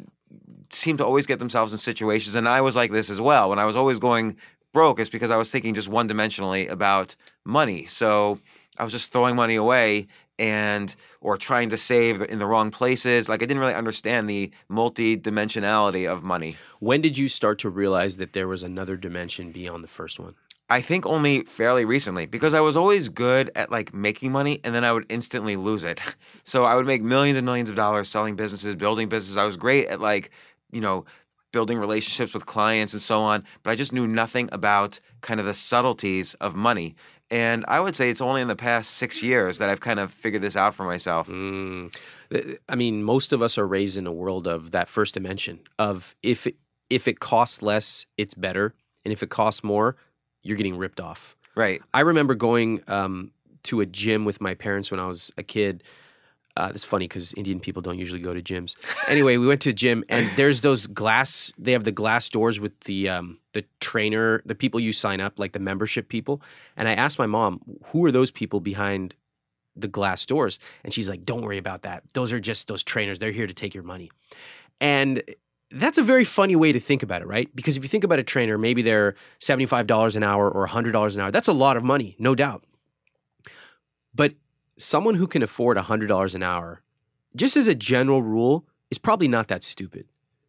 [SPEAKER 1] seem to always get themselves in situations, and I was like this as well. When I was always going broke, it's because I was thinking just one dimensionally about money. So I was just throwing money away and or trying to save in the wrong places. Like I didn't really understand the multi-dimensionality of money.
[SPEAKER 3] When did you start to realize that there was another dimension beyond the first one?
[SPEAKER 1] I think only fairly recently because I was always good at like making money and then I would instantly lose it. [laughs] So I would make millions and millions of dollars selling businesses, building businesses. I was great at like, you know, building relationships with clients and so on, but I just knew nothing about kind of the subtleties of money. And I would say it's only in the past six years that I've kind of figured this out for myself.
[SPEAKER 3] Mm. I mean, most of us are raised in a world of that first dimension of if if it costs less, it's better, and if it costs more, you're getting ripped off.
[SPEAKER 1] Right.
[SPEAKER 3] I remember going um, to a gym with my parents when I was a kid. Uh, it's funny because Indian people don't usually go to gyms. [laughs] Anyway, we went to a gym and there's those glass. They have the glass doors with the um, the trainer, the people you sign up, like the membership people. And I asked my mom, "Who are those people behind the glass doors?" And she's like, "Don't worry about that. Those are just those trainers. They're here to take your money." And that's a very funny way to think about it, right? Because if you think about a trainer, maybe they're $75 an hour or $100 an hour. That's a lot of money, no doubt. But someone who can afford $100 an hour, just as a general rule, is probably not that stupid.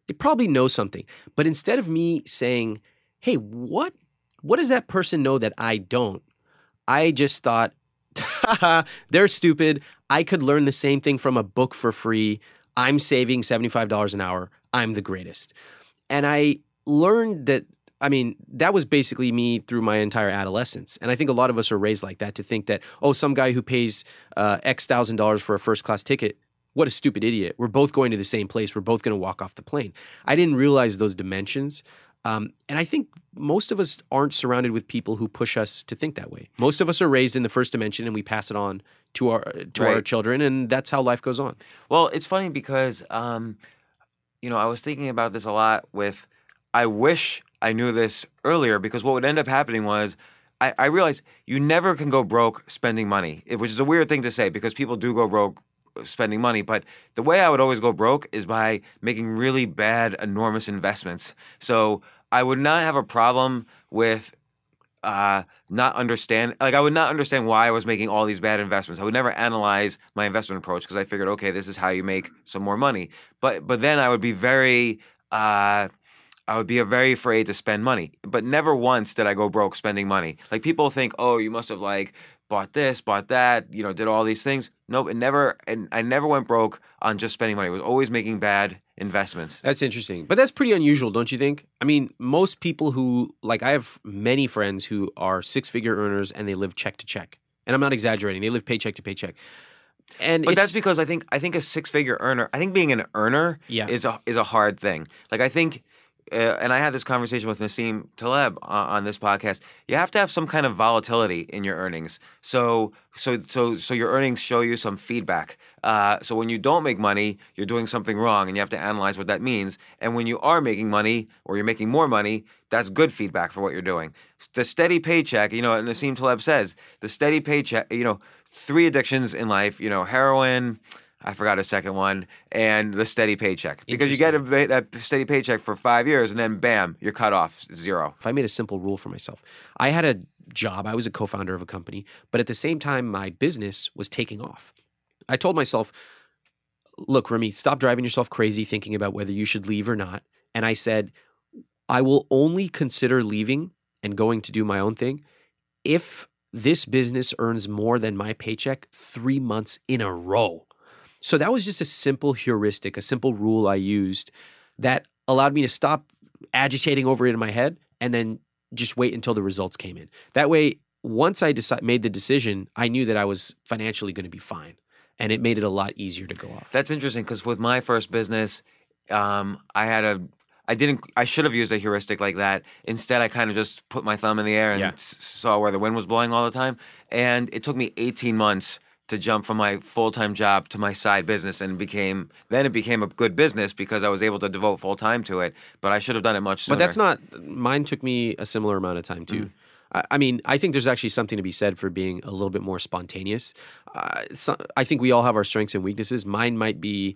[SPEAKER 3] They probably know something. But instead of me saying, hey, what what does that person know that I don't? I just thought, [laughs] they're stupid. I could learn the same thing from a book for free. I'm saving $75 an hour. I'm the greatest. And I learned that, I mean, that was basically me through my entire adolescence. And I think a lot of us are raised like that to think that, oh, some guy who pays uh, X thousand dollars for a first class ticket, what a stupid idiot. We're both going to the same place. We're both going to walk off the plane. I didn't realize those dimensions. Um, and I think most of us aren't surrounded with people who push us to think that way. Most of us are raised in the first dimension and we pass it on to our to our children, and that's how life goes on.
[SPEAKER 1] Well, it's funny because, um, you know, I was thinking about this a lot with, I wish I knew this earlier because what would end up happening was I, I realized you never can go broke spending money, which is a weird thing to say because people do go broke uh, spending money. But the way I would always go broke is by making really bad, enormous investments. So I would not have a problem with uh, not understand like I would not understand why I was making all these bad investments. I would never analyze my investment approach because I figured, okay, this is how you make some more money. But but then I would be very uh, I would be very afraid to spend money. But never once did I go broke spending money. Like people think, oh, you must have like bought this, bought that, you know, did all these things. Nope, it never and I never went broke on just spending money. I was always making bad investments.
[SPEAKER 3] That's interesting. But that's pretty unusual, don't you think? I mean, most people who, like, I have many friends who are six figure earners and they live check to check. And I'm not exaggerating. They live paycheck to paycheck. And
[SPEAKER 1] But that's because I think I think a six figure earner, I think being an earner
[SPEAKER 3] Yeah.
[SPEAKER 1] is a is a hard thing. Like I think uh, and I had this conversation with Nassim Taleb on, on this podcast. You have to have some kind of volatility in your earnings. So, so, so, so your earnings show you some feedback. Uh, so when you don't make money, you're doing something wrong, and you have to analyze what that means. And when you are making money, or you're making more money, that's good feedback for what you're doing. The steady paycheck, you know, Nassim Taleb says, the steady paycheck, you know, three addictions in life, you know, heroin. I forgot a second one, and the steady paycheck because you get a, that steady paycheck for five years, and then bam, you're cut off zero.
[SPEAKER 3] If I made a simple rule for myself, I had a job. I was a co-founder of a company, but at the same time, my business was taking off. I told myself, "Look, Ramit, stop driving yourself crazy thinking about whether you should leave or not." And I said, "I will only consider leaving and going to do my own thing if this business earns more than my paycheck three months in a row." So that was just a simple heuristic, a simple rule I used that allowed me to stop agitating over it in my head and then just wait until the results came in. That way, once I decide, made the decision, I knew that I was financially going to be fine. And it made it a lot easier to go off.
[SPEAKER 1] That's interesting because with my first business, um, I had a I didn't. I should have used a heuristic like that. Instead, I kind of just put my thumb in the air and
[SPEAKER 3] Yeah.
[SPEAKER 1] s- saw where the wind was blowing all the time. And it took me 18 months to jump from my full time job to my side business, and became then it became a good business because I was able to devote full time to it. But I should have done it much sooner.
[SPEAKER 3] But that's not, mine took me a similar amount of time too.
[SPEAKER 1] Mm.
[SPEAKER 3] I, I mean, I think there's actually something to be said for being a little bit more spontaneous. Uh, so, I think we all have our strengths and weaknesses. Mine might be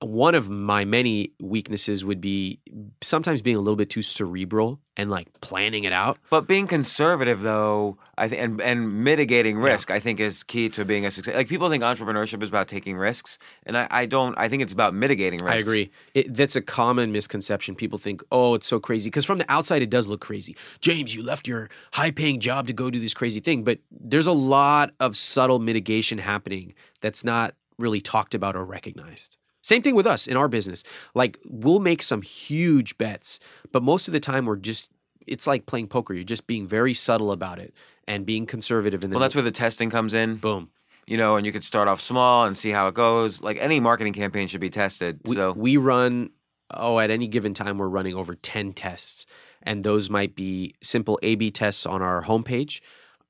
[SPEAKER 3] one of my many weaknesses would be sometimes being a little bit too cerebral and like planning it out.
[SPEAKER 1] But being conservative, though, I think, and, and mitigating risk, I think, is key to being a success. Like people think entrepreneurship is about taking risks, and I, I don't. I think it's about mitigating risks.
[SPEAKER 3] I agree. It, that's a common misconception. People think, oh, it's so crazy. Because from the outside, it does look crazy. James, you left your high paying job to go do this crazy thing. But there's a lot of subtle mitigation happening that's not really talked about or recognized. Same thing with us in our business. Like, we'll make some huge bets, but most of the time, we're just, it's like playing poker. You're just being very subtle about it and being conservative. And
[SPEAKER 1] Well, that's where the testing comes in.
[SPEAKER 3] boom.
[SPEAKER 1] You know, and you could start off small and see how it goes. Like any marketing campaign should be tested.
[SPEAKER 3] We,
[SPEAKER 1] so
[SPEAKER 3] we run, oh, at any given time, we're running over 10 tests. And those might be simple A B tests on our homepage.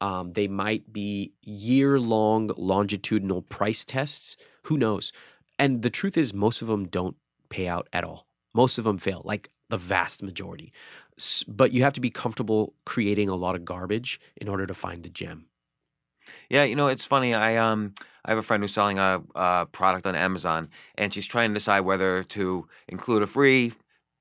[SPEAKER 3] Um, they might be year long longitudinal price tests. Who knows? And the truth is, most of them don't pay out at all. Most of them fail, like the vast majority. But you have to be comfortable creating a lot of garbage in order to find the gem.
[SPEAKER 1] Yeah, you know, it's funny. I um I have a friend who's selling a, a product on Amazon, and she's trying to decide whether to include a free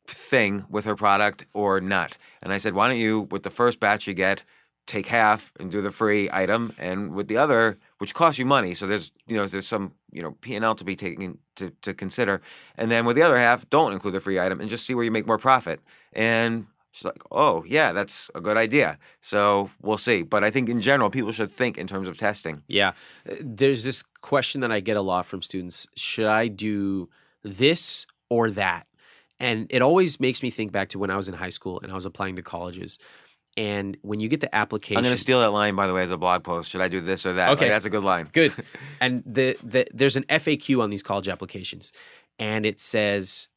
[SPEAKER 1] thing with her product or not. And I said, why don't you, with the first batch you get, take half and do the free item, and with the other, which costs you money, so there's you know there's some you know P and L to be taken to to consider, and then with the other half, don't include the free item and just see where you make more profit. And She's like, oh, yeah, that's a good idea. So we'll see. But I think in general, people should think in terms of testing.
[SPEAKER 3] Yeah. Uh, There's this question that I get a lot from students Should I do this or that? And it always makes me think back to when I was in high school and I was applying to colleges. And when you get the application,
[SPEAKER 1] I'm going to steal that line, by the way, as a blog post. Should I do this or that? Like,
[SPEAKER 3] Okay.
[SPEAKER 1] that's a good line.
[SPEAKER 3] Good. [laughs] and the, the there's an FAQ on these college applications, and it says,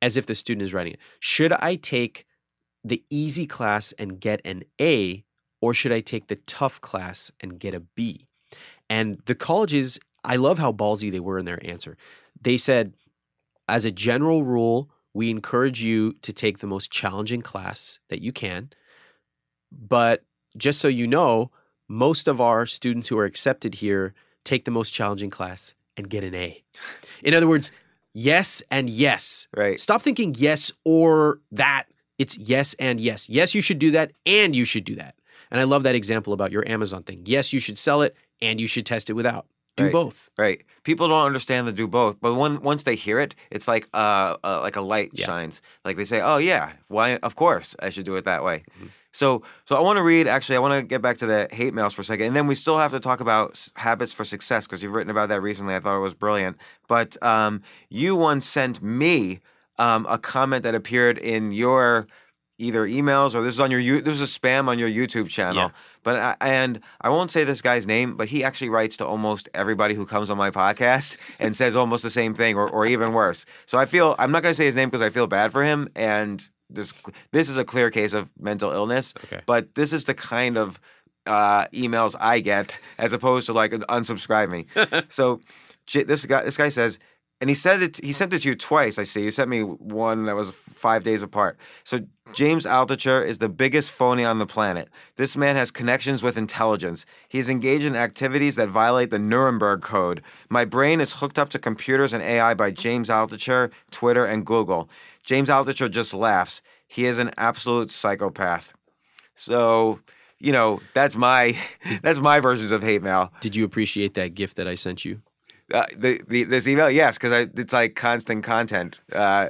[SPEAKER 3] as if the student is writing it, should I take the easy class and get an A, or should I take the tough class and get a B? And the colleges, I love how ballsy they were in their answer. They said, as a general rule, we encourage you to take the most challenging class that you can. But just so you know, most of our students who are accepted here take the most challenging class and get an A. In other words, yes and yes.
[SPEAKER 1] Right.
[SPEAKER 3] Stop thinking yes or that. It's yes and yes. Yes, you should do that and you should do that. And I love that example about your Amazon thing. Yes, you should sell it and you should test it without. Do
[SPEAKER 1] Right.
[SPEAKER 3] both.
[SPEAKER 1] Right. People don't understand the do both, but when once they hear it, it's like uh, uh like a light
[SPEAKER 3] Yeah.
[SPEAKER 1] shines. Like they say, "Oh yeah, why? Of course, I should do it that way."
[SPEAKER 3] Mhm.
[SPEAKER 1] So, so I want to read. Actually, I want to get back to the hate mails for a second, and then we still have to talk about habits for success because you've written about that recently. I thought it was brilliant. But um, you once sent me um, a comment that appeared in your either emails or this is on your this is a spam on your YouTube channel.
[SPEAKER 3] Yeah.
[SPEAKER 1] But I, and I won't say this guy's name, but he actually writes to almost everybody who comes on my podcast [laughs] and says almost the same thing or, or even worse. So I feel I'm not going to say his name because I feel bad for him and this this is a clear case of mental illness.
[SPEAKER 3] Okay.
[SPEAKER 1] But this is the kind of uh, emails I get as opposed to like unsubscribe me. [laughs] so this guy this guy says and he said it he sent it to you twice i see He sent me one that was five days apart so james altucher is the biggest phony on the planet this man has connections with intelligence he is engaged in activities that violate the nuremberg code my brain is hooked up to computers and ai by james altucher twitter and google james altucher just laughs he is an absolute psychopath so you know that's my [laughs] that's my versions of hate mail
[SPEAKER 3] Did you appreciate that gift that I sent you?
[SPEAKER 1] uh, the, the this email, yes, because it's like constant content. Uh,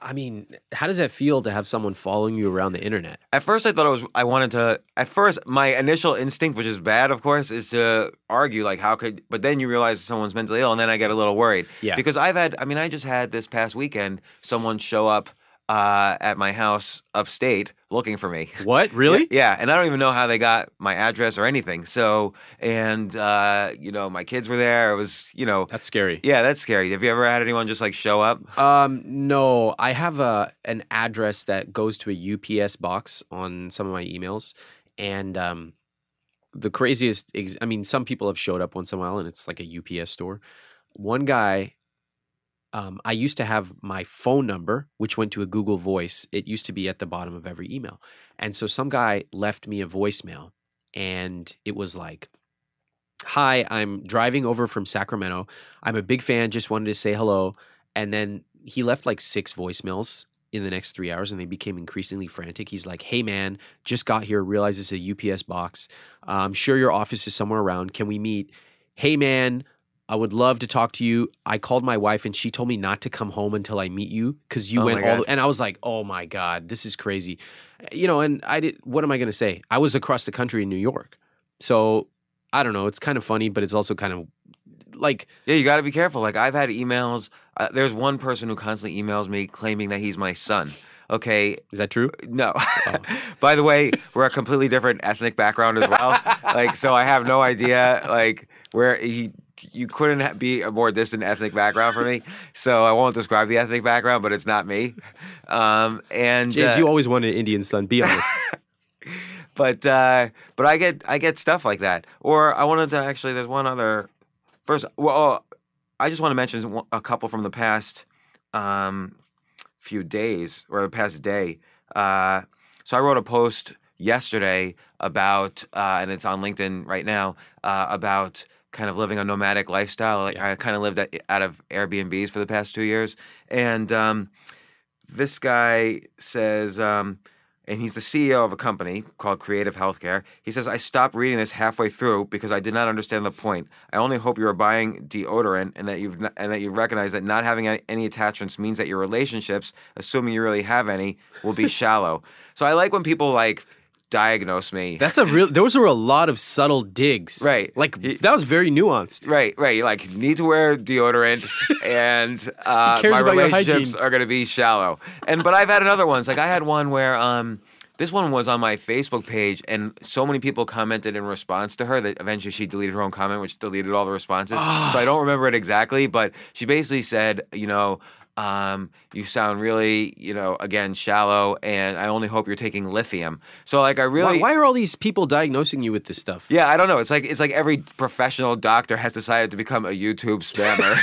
[SPEAKER 3] I mean, how does that feel to have someone following you around the internet?
[SPEAKER 1] at first, I thought I was. I wanted to. At first, my initial instinct, which is bad, of course, is to argue like, how could? But then you realize someone's mentally ill, and then I get a little worried.
[SPEAKER 3] Yeah.
[SPEAKER 1] Because I've had. I mean, I just had this past weekend someone show up uh, at my house upstate looking for me. [laughs]
[SPEAKER 3] What? Really?
[SPEAKER 1] Yeah, and I don't even know how they got my address or anything. So, and uh, you know, my kids were there. It was, you know,
[SPEAKER 3] That's scary.
[SPEAKER 1] yeah, that's scary. Have you ever had anyone just like show up?
[SPEAKER 3] Um, no, I have a an address that goes to a UPS box on some of my emails, and um, the craziest. Ex- I mean, some people have showed up once in a while, and it's like a UPS store. One guy, um, I used to have my phone number, which went to a Google Voice. It used to be at the bottom of every email, and so some guy left me a voicemail, and it was like. Hi, I'm driving over from Sacramento. I'm a big fan. Just wanted to say hello. And then he left like six voicemails in the next three hours and they became increasingly frantic. He's like, Hey man, just got here, realized it's a UPS box. Uh, I'm sure your office is somewhere around. Can we meet? Hey man, I would love to talk to you. I called my wife and she told me not to come home until I meet you because you
[SPEAKER 1] Oh
[SPEAKER 3] went all the, and I was like, oh my God, this is crazy. You know, and I did, what am I going to say? I was across the country in New York. So I don't know. It's kind of funny, but it's also kind of like,
[SPEAKER 1] Yeah, you got to be careful. Like I've had emails. Uh, there's one person who constantly emails me claiming that he's my son. Okay,
[SPEAKER 3] is that true?
[SPEAKER 1] no. [laughs] By the way, we're a completely different ethnic background as well. like, so I have no idea. Like, where he. You couldn't be a more distant ethnic background for me, so I won't describe the ethnic background, but it's not me. Um, and
[SPEAKER 3] James,
[SPEAKER 1] uh,
[SPEAKER 3] you always wanted an Indian son. Be honest. [laughs]
[SPEAKER 1] but uh, but I get I get stuff like that. Or I wanted to actually. There's one other. First, well, I just want to mention a couple from the past um, few days or the past day. Uh, so I wrote a post yesterday about, uh, and it's on LinkedIn right now uh, about kind of living a nomadic lifestyle. Like I kind of lived at, out of Airbnbs for the past two years, and um, this guy says, um, and he's the CEO of a company called Creative Healthcare. He says, I stopped reading this halfway through because I did not understand the point. I only hope you are buying deodorant and that you've n- and that you recognize that not having any attachments means that your relationships, assuming you really have any, will be [laughs] shallow. So I like when people like diagnose me.
[SPEAKER 3] That's a real. Those were a lot of subtle digs.
[SPEAKER 1] Right.
[SPEAKER 3] Like
[SPEAKER 1] He-
[SPEAKER 3] that was very nuanced.
[SPEAKER 1] Right, right. Like need to wear deodorant, [laughs] and uh, my relationships are going to be shallow. And but I've had another ones. Like I had one where um, this one was on my Facebook page, and so many people commented in response to her that eventually she deleted her own comment, which deleted all the responses.
[SPEAKER 3] Ah.
[SPEAKER 1] So I don't remember it exactly, but she basically said, you know. Um, you sound really, you know, again, shallow, and I only hope you're taking lithium. So, like, I really,
[SPEAKER 3] Why, why are all these people diagnosing you with this stuff?
[SPEAKER 1] yeah, I don't know. It's like it's like every professional doctor has decided to become a YouTube spammer.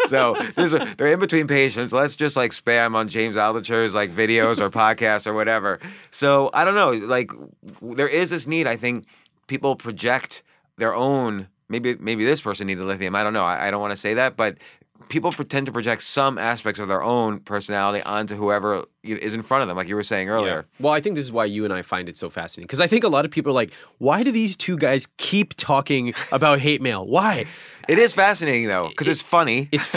[SPEAKER 1] [laughs] [laughs] so a, they're in between patients. Let's just like spam on James Altucher's like videos or podcasts or whatever. So I don't know. Like there is this need. I think people project their own. Maybe maybe this person needed lithium. I don't know. I, I don't want to say that, but people pretend to project some aspects of their own personality onto whoever is in front of them, like you were saying earlier.
[SPEAKER 3] Well, I think this is why you and I find it so fascinating because I think a lot of people are like, why do these two guys keep talking about hate mail? Why?
[SPEAKER 1] It is fascinating though, because it's funny.
[SPEAKER 3] It's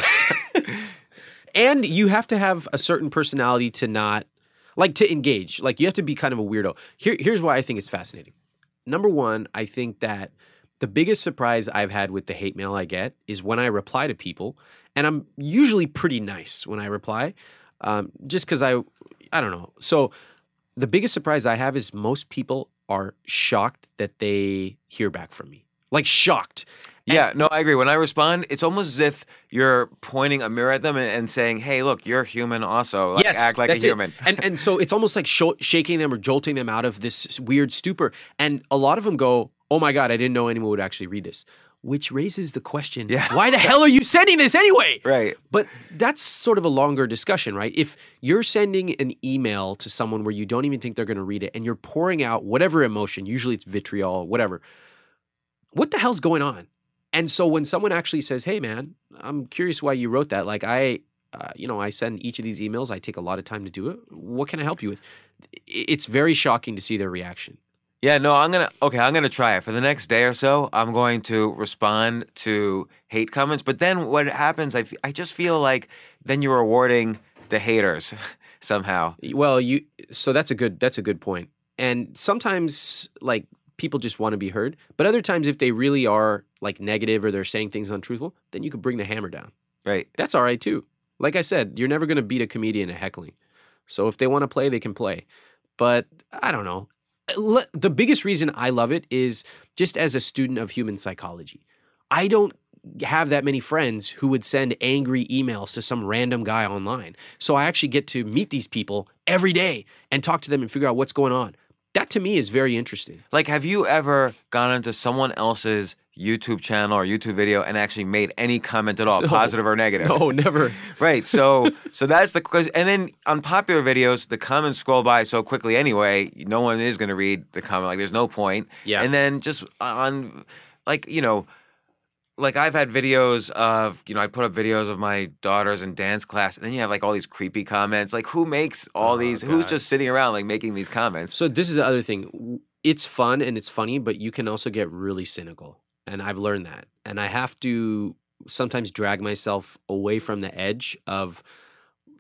[SPEAKER 3] [laughs] and you have to have a certain personality to not like to engage. Like you have to be kind of a weirdo. Here, here's why I think it's fascinating. Number one, I think that the biggest surprise I've had with the hate mail I get is when I reply to people, and I'm usually pretty nice when I reply, um, just because I, I don't know. So the biggest surprise I have is most people are shocked that they hear back from me. Like shocked. And-
[SPEAKER 1] Yeah, no, I agree. When I respond, it's almost as if you're pointing a mirror at them and, and saying, "Hey, look, you're human. Also, like,
[SPEAKER 3] yes,
[SPEAKER 1] act like a human."
[SPEAKER 3] And and so it's almost like sho- shaking them or jolting them out of this weird stupor. And a lot of them go, "Oh my god, I didn't know anyone would actually read this." Which raises the question,
[SPEAKER 1] Yeah.
[SPEAKER 3] why the hell are you sending this anyway?
[SPEAKER 1] Right.
[SPEAKER 3] But that's sort of a longer discussion, right? If you're sending an email to someone where you don't even think they're going to read it and you're pouring out whatever emotion, usually it's vitriol, whatever, what the hell's going on? And so when someone actually says, "Hey man, I'm curious why you wrote that." Like I uh, you know, I send each of these emails. I take a lot of time to do it. What can I help you with? It's very shocking to see their reaction.
[SPEAKER 1] Yeah, no, I'm gonna okay. I'm gonna try it for the next day or so. I'm going to respond to hate comments, but then what happens? I, f- I just feel like then you're rewarding the haters [laughs] somehow.
[SPEAKER 3] Well, you so that's a good that's a good point. And sometimes like people just want to be heard, but other times if they really are like negative or they're saying things untruthful, then you could bring the hammer down.
[SPEAKER 1] Right.
[SPEAKER 3] That's all right too. Like I said, you're never going to beat a comedian at heckling. So if they want to play, they can play. But I don't know. The biggest reason I love it is just as a student of human psychology. I don't have that many friends who would send angry emails to some random guy online. So I actually get to meet these people every day and talk to them and figure out what's going on. That to me is very interesting.
[SPEAKER 1] Like, have you ever gone into someone else's YouTube channel or YouTube video and actually made any comment at all, [laughs]
[SPEAKER 3] No.
[SPEAKER 1] positive or negative?
[SPEAKER 3] No, never. [laughs]
[SPEAKER 1] Right. So so that's the question. And then on popular videos, the comments scroll by so quickly anyway, no one is going to read the comment. Like there's no point.
[SPEAKER 3] Yeah.
[SPEAKER 1] And then just on like, you know, like I've had videos of, you know, I put up videos of my daughters in dance class, and then you have like all these creepy comments. Like who makes all
[SPEAKER 3] Oh,
[SPEAKER 1] these who's just sitting around like making these comments?
[SPEAKER 3] So this is the other thing. It's fun and it's funny, but you can also get really cynical. And I've learned that. And I have to sometimes drag myself away from the edge of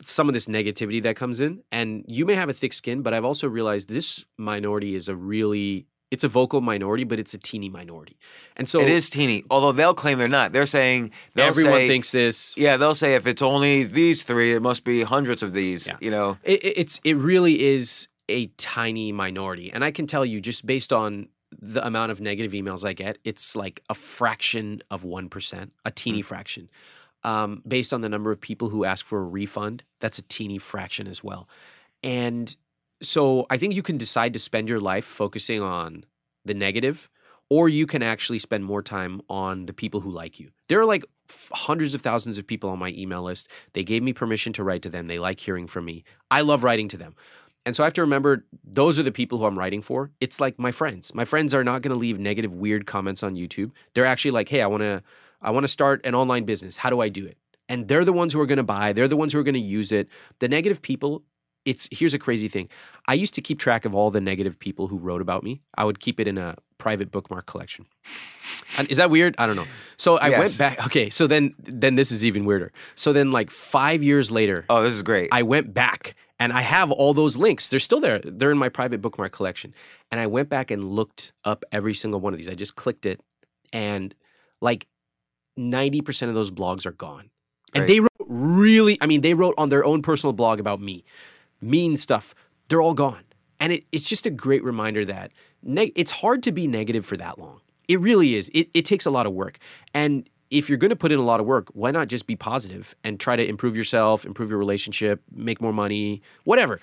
[SPEAKER 3] some of this negativity that comes in. And you may have a thick skin, but I've also realized this minority is a really it's a vocal minority, but it's a teeny minority. And so
[SPEAKER 1] it is teeny, although they'll claim they're not. They're saying they'll
[SPEAKER 3] everyone
[SPEAKER 1] say,
[SPEAKER 3] thinks this.
[SPEAKER 1] Yeah, they'll say if it's only these three, it must be hundreds of these.
[SPEAKER 3] Yeah.
[SPEAKER 1] You know.
[SPEAKER 3] It, it- it's it really is a tiny minority, and I can tell you just based on the amount of negative emails I get, it's like a fraction of one percent, a teeny fraction. Um, based on the number of people who ask for a refund, that's a teeny fraction as well. And so I think you can decide to spend your life focusing on the negative, or you can actually spend more time on the people who like you. There are like f- hundreds of thousands of people on my email list. They gave me permission to write to them. They like hearing from me. I love writing to them. And so I have to remember those are the people who I'm writing for. It's like my friends. My friends are not going to leave negative, weird comments on YouTube. They're actually like, hey, I want to, I want to start an online business. How do I do it? And they're the ones who are going to buy. They're the ones who are going to use it. The negative people, it's here's a crazy thing. I used to keep track of all the negative people who wrote about me. I would keep it in a private bookmark collection. And is that weird? I don't know. So I went back. Okay, so then then this is even weirder. So then like five years later,
[SPEAKER 1] Oh, this is great.
[SPEAKER 3] I went back and I have all those links. They're still there. They're in my private bookmark collection. And I went back and looked up every single one of these. I just clicked it and like 90% of those blogs are gone. And they wrote really, I mean, they wrote on their own personal blog about me, mean stuff. They're all gone. And it, it's just a great reminder that neg- it's hard to be negative for that long. It really is. It, it takes a lot of work. And if you're going to put in a lot of work, why not just be positive and try to improve yourself, improve your relationship, make more money, whatever.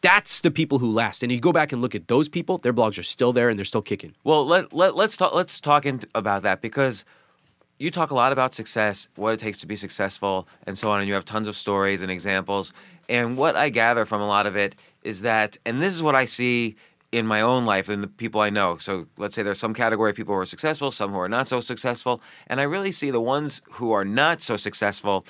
[SPEAKER 3] That's the people who last. And you go back and look at those people, their blogs are still there and they're still kicking.
[SPEAKER 1] Well, let, let let's talk let's talk in, about that because you talk a lot about success, what it takes to be successful, and so on, and you have tons of stories and examples. And what I gather from a lot of it is that, and this is what I see in my own life and the people I know. So let's say there's some category of people who are successful, some who are not so successful, and I really see the ones who are not so successful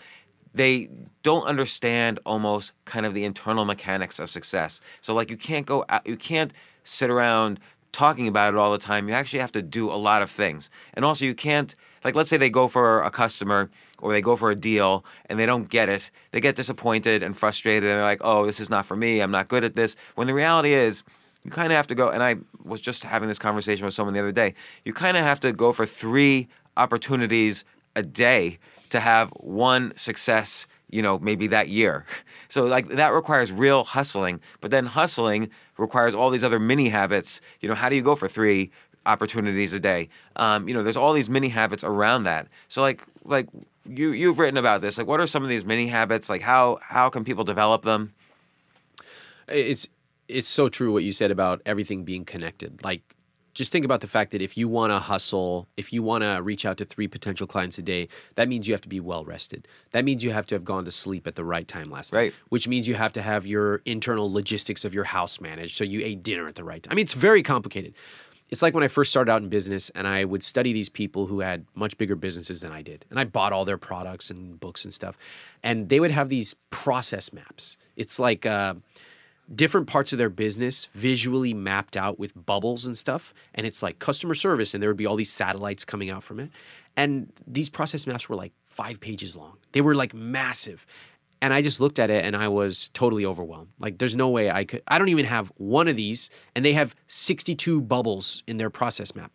[SPEAKER 1] they don't understand almost kind of the internal mechanics of success. So like you can't go out, you can't sit around talking about it all the time. You actually have to do a lot of things. And also you can't like let's say they go for a customer or they go for a deal and they don't get it. They get disappointed and frustrated and they're like, "Oh, this is not for me. I'm not good at this." When the reality is you kind of have to go and I was just having this conversation with someone the other day. You kind of have to go for 3 opportunities a day to have one success you know, maybe that year. [laughs] So like that requires real hustling. But then hustling requires all these other mini habits. You know, how do you go for three opportunities a day? Um, you know, there's all these mini habits around that. So like like you you've written about this. Like what are some of these mini habits? Like how how can people develop them?
[SPEAKER 3] It's it's so true what you said about everything being connected. Like just think about the fact that if you want to hustle, if you want to reach out to three potential clients a day, that means you have to be well rested. That means you have to have gone to sleep at the right time last night.
[SPEAKER 1] Right.
[SPEAKER 3] Which means you have to have your internal logistics of your house managed. So you ate dinner at the right time. I mean, it's very complicated. It's like when I first started out in business and I would study these people who had much bigger businesses than I did. And I bought all their products and books and stuff. And they would have these process maps. It's like, uh, different parts of their business visually mapped out with bubbles and stuff. And it's like customer service, and there would be all these satellites coming out from it. And these process maps were like five pages long, they were like massive. And I just looked at it and I was totally overwhelmed. Like, there's no way I could, I don't even have one of these, and they have 62 bubbles in their process map.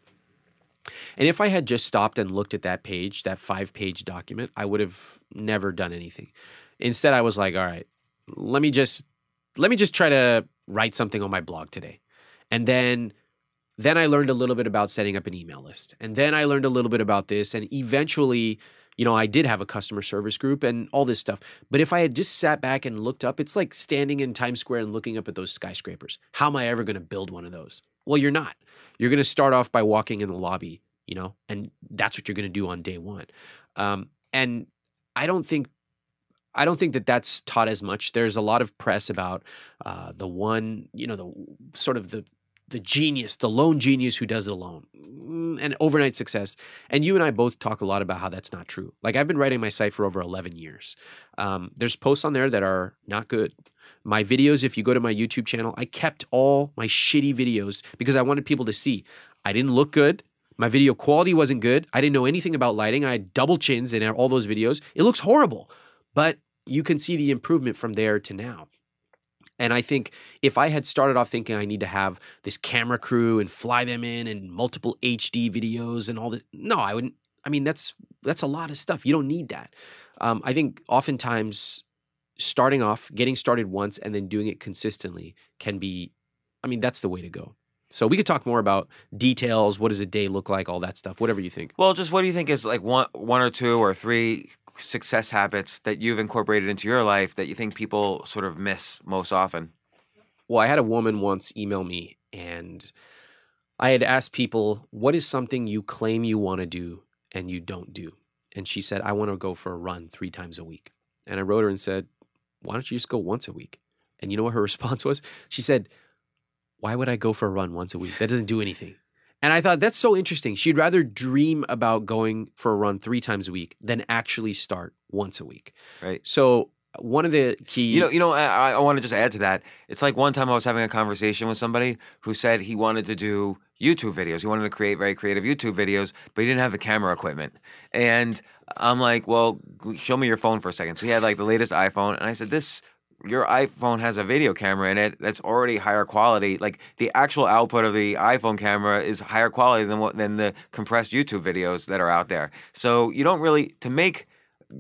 [SPEAKER 3] And if I had just stopped and looked at that page, that five page document, I would have never done anything. Instead, I was like, all right, let me just let me just try to write something on my blog today. And then then I learned a little bit about setting up an email list. And then I learned a little bit about this and eventually, you know, I did have a customer service group and all this stuff. But if I had just sat back and looked up, it's like standing in Times Square and looking up at those skyscrapers. How am I ever going to build one of those? Well, you're not. You're going to start off by walking in the lobby, you know, and that's what you're going to do on day one. Um, and I don't think I don't think that that's taught as much. There's a lot of press about uh, the one, you know, the sort of the the genius, the lone genius who does it alone, mm, and overnight success. And you and I both talk a lot about how that's not true. Like I've been writing my site for over 11 years. Um, there's posts on there that are not good. My videos, if you go to my YouTube channel, I kept all my shitty videos because I wanted people to see I didn't look good. My video quality wasn't good. I didn't know anything about lighting. I had double chins in all those videos. It looks horrible. But you can see the improvement from there to now. And I think if I had started off thinking I need to have this camera crew and fly them in and multiple HD videos and all that, no, I wouldn't. I mean, that's that's a lot of stuff. You don't need that. Um, I think oftentimes starting off, getting started once, and then doing it consistently can be. I mean, that's the way to go. So we could talk more about details. What does a day look like? All that stuff. Whatever you think.
[SPEAKER 1] Well, just what do you think is like one one or two or three success habits that you've incorporated into your life that you think people sort of miss most often?
[SPEAKER 3] Well, I had a woman once email me and I had asked people, what is something you claim you want to do and you don't do? And she said, I want to go for a run three times a week. And I wrote her and said, why don't you just go once a week? And you know what her [laughs] response was? She said, why would I go for a run once a week? That doesn't do anything. And I thought that's so interesting. She'd rather dream about going for a run three times a week than actually start once a week.
[SPEAKER 1] Right.
[SPEAKER 3] So one of the key
[SPEAKER 1] you know you know i, I want to just add to that it's like one time i was having a conversation with somebody who said he wanted to do youtube videos he wanted to create very creative youtube videos but he didn't have the camera equipment and i'm like well show me your phone for a second so he had like the latest iphone and i said this your iPhone has a video camera in it that's already higher quality. Like the actual output of the iPhone camera is higher quality than what than the compressed YouTube videos that are out there. So you don't really to make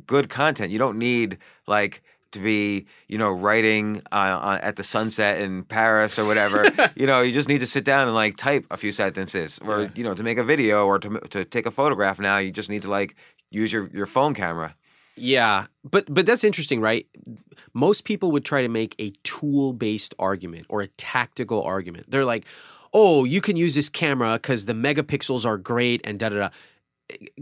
[SPEAKER 1] good content. You don't need like to be you know writing uh, at the sunset in Paris or whatever. [laughs] you know, you just need to sit down and like type a few sentences, or yeah. you know, to make a video or to to take a photograph. Now you just need to like use your your phone camera.
[SPEAKER 3] Yeah, but but that's interesting, right? Most people would try to make a tool-based argument or a tactical argument. They're like, "Oh, you can use this camera because the megapixels are great," and da da da.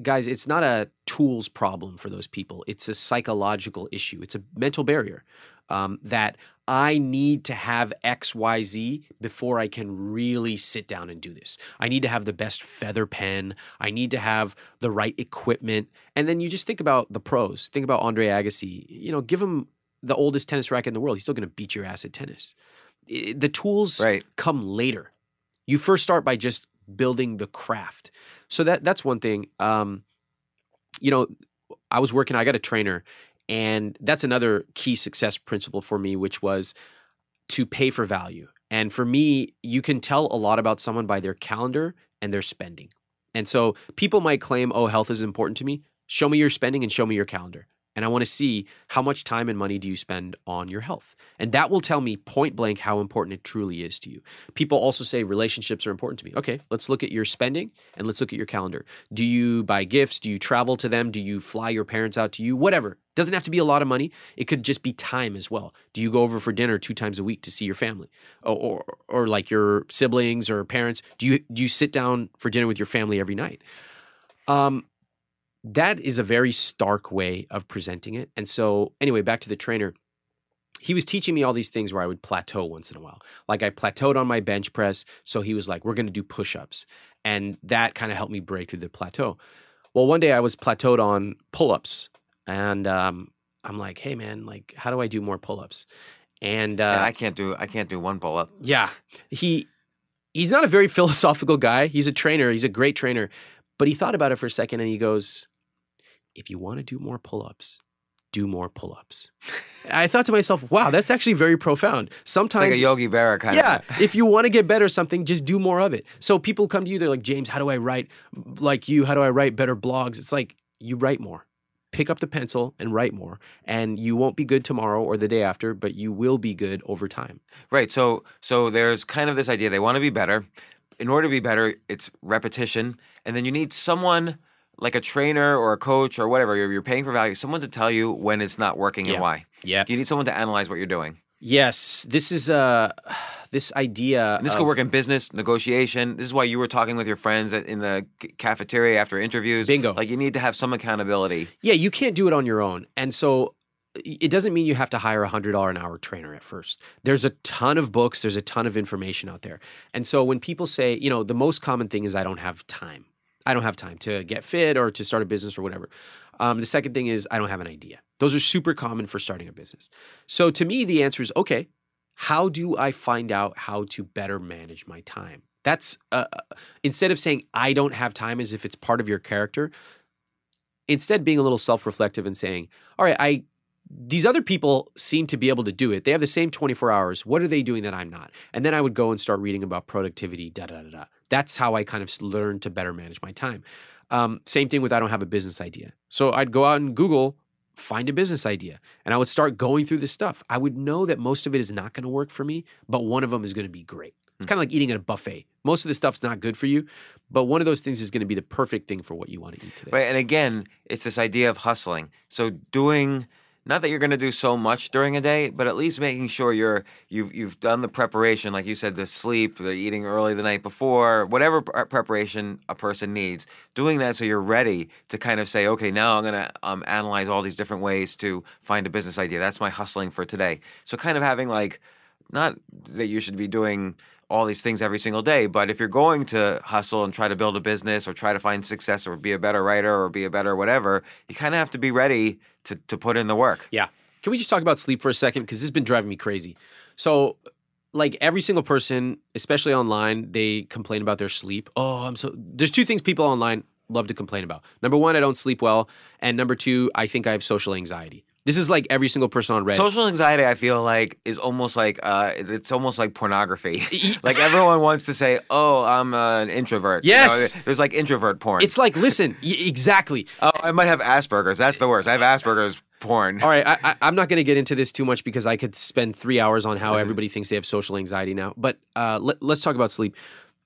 [SPEAKER 3] Guys, it's not a tools problem for those people. It's a psychological issue. It's a mental barrier um, that I need to have XYZ before I can really sit down and do this. I need to have the best feather pen. I need to have the right equipment. And then you just think about the pros. Think about Andre Agassi. You know, give him the oldest tennis racket in the world. He's still going to beat your ass at tennis. The tools
[SPEAKER 1] right.
[SPEAKER 3] come later. You first start by just building the craft. So that that's one thing. Um, you know, I was working. I got a trainer, and that's another key success principle for me, which was to pay for value. And for me, you can tell a lot about someone by their calendar and their spending. And so people might claim, oh, health is important to me. Show me your spending and show me your calendar. And I want to see how much time and money do you spend on your health. And that will tell me point blank how important it truly is to you. People also say relationships are important to me. Okay, let's look at your spending and let's look at your calendar. Do you buy gifts? Do you travel to them? Do you fly your parents out to you? Whatever. Doesn't have to be a lot of money. It could just be time as well. Do you go over for dinner two times a week to see your family, or or, or like your siblings or parents? Do you do you sit down for dinner with your family every night? Um, that is a very stark way of presenting it. And so, anyway, back to the trainer. He was teaching me all these things where I would plateau once in a while. Like I plateaued on my bench press. So he was like, we're going to do push ups. And that kind of helped me break through the plateau. Well, one day I was plateaued on pull ups. And um, I'm like, hey, man, like, how do I do more pull ups? And, uh,
[SPEAKER 1] And I can't do I can't do one pull up.
[SPEAKER 3] yeah, he he's not a very [laughs] philosophical guy. He's a trainer. He's a great trainer. But he thought about it for a second and he goes, "If you want to do more pull-ups, do more pull-ups." I thought to myself, "Wow, that's actually very profound."
[SPEAKER 1] It's
[SPEAKER 3] Sometimes
[SPEAKER 1] like a Yogi Berra kind
[SPEAKER 3] yeah,
[SPEAKER 1] of.
[SPEAKER 3] if you want to get better at something, just do more of it. So people come to you, they're like, James, how do I write like you? How do I write better blogs? It's like you write more. Pick up the pencil and write more. And you won't be good tomorrow or the day after, but you will be good over time.
[SPEAKER 1] Right. So so there's kind of this idea they want to be better. In order to be better, it's repetition, and then you need someone like a trainer or a coach or whatever. You're, you're paying for value. Someone to tell you when it's not working
[SPEAKER 3] Yeah.
[SPEAKER 1] and why.
[SPEAKER 3] Yeah.
[SPEAKER 1] You need someone to analyze what you're doing.
[SPEAKER 3] Yes, this is uh [sighs] this idea.
[SPEAKER 1] And this
[SPEAKER 3] of-
[SPEAKER 1] could work in business, negotiation. This is why you were talking with your friends in the cafeteria after interviews.
[SPEAKER 3] Bingo.
[SPEAKER 1] Like you need to have some accountability.
[SPEAKER 3] Yeah, you can't do it on your own. And so it doesn't mean you have to hire a hundred dollar an hour trainer at first. There's a ton of books, there's a ton of information out there. And so when people say, you know, the most common thing is I don't have time. I don't have time to get fit or to start a business or whatever. Um, the second thing is I don't have an idea. Those are super common for starting a business. So to me, the answer is okay. How do I find out how to better manage my time? That's uh, instead of saying I don't have time as if it's part of your character. Instead, being a little self-reflective and saying, "All right, I these other people seem to be able to do it. They have the same 24 hours. What are they doing that I'm not? And then I would go and start reading about productivity, da da da da. That's how I kind of learned to better manage my time. Um, same thing with I don't have a business idea. So I'd go out and Google, find a business idea, and I would start going through this stuff. I would know that most of it is not going to work for me, but one of them is going to be great. It's kind of like eating at a buffet. Most of the stuff's not good for you, but one of those things is going to be the perfect thing for what you want to eat today.
[SPEAKER 1] Right. And again, it's this idea of hustling. So doing not that you're going to do so much during a day, but at least making sure you're you've you've done the preparation, like you said, the sleep, the eating early the night before, whatever pre- preparation a person needs. Doing that so you're ready to kind of say, okay, now I'm going to um, analyze all these different ways to find a business idea. That's my hustling for today. So kind of having like not that you should be doing all these things every single day, but if you're going to hustle and try to build a business or try to find success or be a better writer or be a better whatever, you kind of have to be ready to, to put in the work.
[SPEAKER 3] Yeah. Can we just talk about sleep for a second? Because this has been driving me crazy. So, like every single person, especially online, they complain about their sleep. Oh, I'm so. There's two things people online love to complain about. Number one, I don't sleep well. And number two, I think I have social anxiety. This is like every single person on Reddit.
[SPEAKER 1] Social anxiety, I feel like, is almost like uh, it's almost like pornography. [laughs] Like everyone wants to say, "Oh, I'm uh, an introvert." You know,
[SPEAKER 3] Yes.
[SPEAKER 1] there's like introvert porn.
[SPEAKER 3] it's like, listen, y- exactly. [laughs]
[SPEAKER 1] oh, I might have Asperger's. That's the worst. I have Asperger's porn.
[SPEAKER 3] All right, I, I, I'm not going to get into this too much because I could spend three hours on
[SPEAKER 1] Mm-hmm.
[SPEAKER 3] how everybody thinks they have social anxiety now. But uh, let, let's talk about sleep.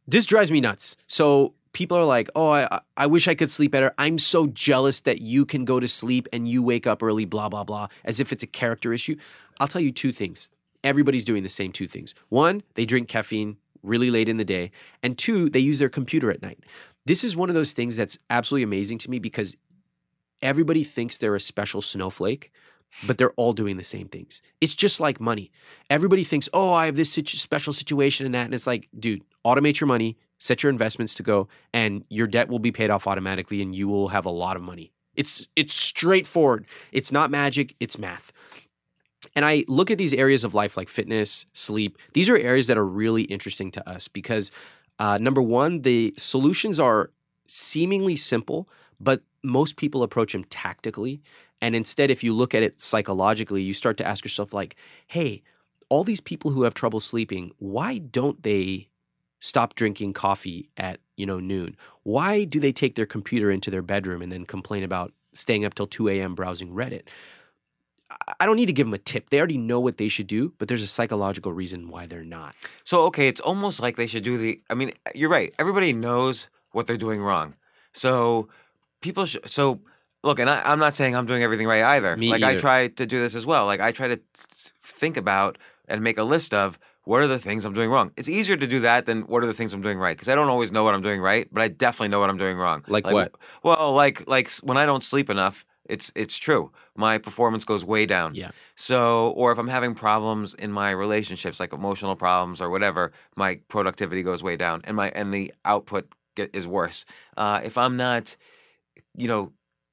[SPEAKER 3] This drives me nuts. So people are like, "Oh, I, I wish I could sleep better. I'm so jealous that you can go to sleep and you wake up early." Blah blah blah, as if it's a character issue. I'll tell you two things. Everybody's doing the same two things. One, they drink caffeine really late in the day, and two, they use their computer at night. This is one of those things that's absolutely amazing to me because everybody thinks they're a special snowflake, but they're all doing the same things. It's just like money. Everybody thinks, oh, I have this situ- special situation and that. And it's like, dude, automate your money, set your investments to go, and your debt will be paid off automatically and you will have a lot of money. It's it's straightforward. It's not magic, it's math. And I look at these areas of life like fitness, sleep. These are areas that are really interesting to us because uh, number one, the solutions are seemingly simple, but most people approach them tactically. And instead, if you look at it psychologically, you start to ask yourself, like, hey, all these people who have trouble sleeping, why don't they stop drinking coffee at you know noon? Why do they take their computer into their bedroom and then complain about staying up till 2 a.m. browsing Reddit. I- don't need to give them a tip. They already know what they should do, but there's a psychological reason why they're not.
[SPEAKER 1] So okay, it's almost like they should do the. I mean, uh, you're right. Everybody knows what they're doing wrong. So people should. So look, and I, I'm not saying I'm doing everything right either.
[SPEAKER 3] Me
[SPEAKER 1] like I try to do this as well. Like I try to think about and make a list of what are the things I'm doing wrong. It's easier to do that than what are the things I'm doing right because I don't always know what I'm doing right, but I definitely know what I'm doing wrong.
[SPEAKER 3] Like what?
[SPEAKER 1] Well, like like when I don't sleep enough. It's it's true. My performance goes way down.
[SPEAKER 3] Yeah.
[SPEAKER 1] So, or if I'm having problems in my relationships, like emotional problems or whatever, my productivity goes way down, and my and the output get, is worse. Uh, if I'm not, you know,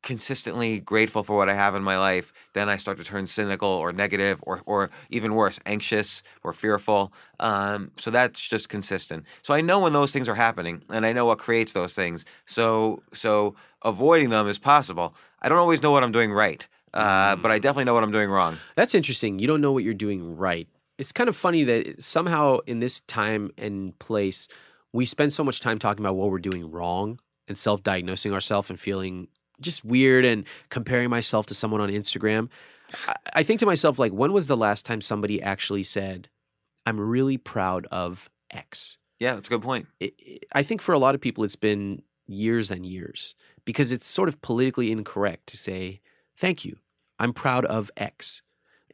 [SPEAKER 1] consistently grateful for what I have in my life, then I start to turn cynical or negative, or or even worse, anxious or fearful. Um, so that's just consistent. So I know when those things are happening, and I know what creates those things. So so avoiding them is possible. I don't always know what I'm doing right. Uh, but I definitely know what I'm doing wrong.
[SPEAKER 3] That's interesting. You don't know what you're doing right. It's kind of funny that somehow in this time and place, we spend so much time talking about what we're doing wrong and self diagnosing ourselves and feeling just weird and comparing myself to someone on Instagram. I, I think to myself, like, when was the last time somebody actually said, I'm really proud of X?
[SPEAKER 1] Yeah, that's a good point.
[SPEAKER 3] it, it- I think for a lot of people, it's been years and years because it's sort of politically incorrect to say, thank you, I'm proud of X.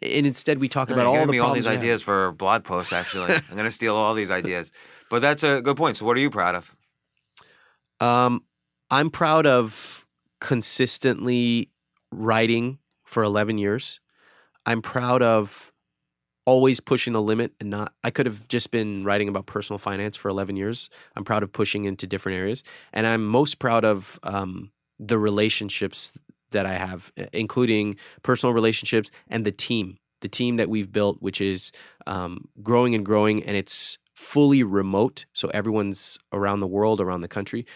[SPEAKER 3] And instead, we talk
[SPEAKER 1] No,
[SPEAKER 3] about all the
[SPEAKER 1] me all these ideas for blog posts. Actually, [laughs] I'm going to steal all these ideas. But that's a good point. So, what are you proud of?
[SPEAKER 3] Um, I'm proud of consistently writing for 11 years. I'm proud of always pushing the limit and not I could have just been writing about personal finance for 11 years. I'm proud of pushing into different areas and I'm most proud of um, the relationships that I have including personal relationships and the team. The team that we've built which is um, growing and growing and it's fully remote so everyone's around the world around the country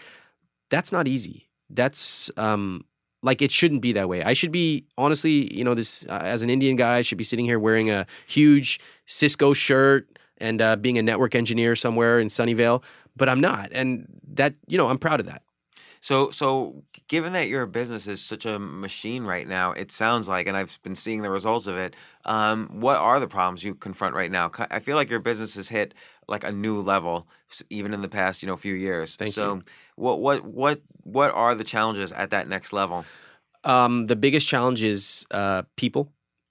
[SPEAKER 3] that's not easy. That's um like it shouldn't be that way. I should be honestly, you know, this uh, as an Indian guy, I should be sitting here wearing a huge Cisco shirt and uh, being a network engineer somewhere in Sunnyvale, but I'm not, and that you know, I'm proud of that.
[SPEAKER 1] So, so given that your business is such a machine right now, it sounds like, and I've been seeing the results of it. Um, what are the problems you confront right now? I feel like your business has hit like a new level, even in the past, you know, few years.
[SPEAKER 3] Thank
[SPEAKER 1] so,
[SPEAKER 3] you.
[SPEAKER 1] what, what, what, what are the challenges at that next level?
[SPEAKER 3] Um, the biggest challenge is uh, people,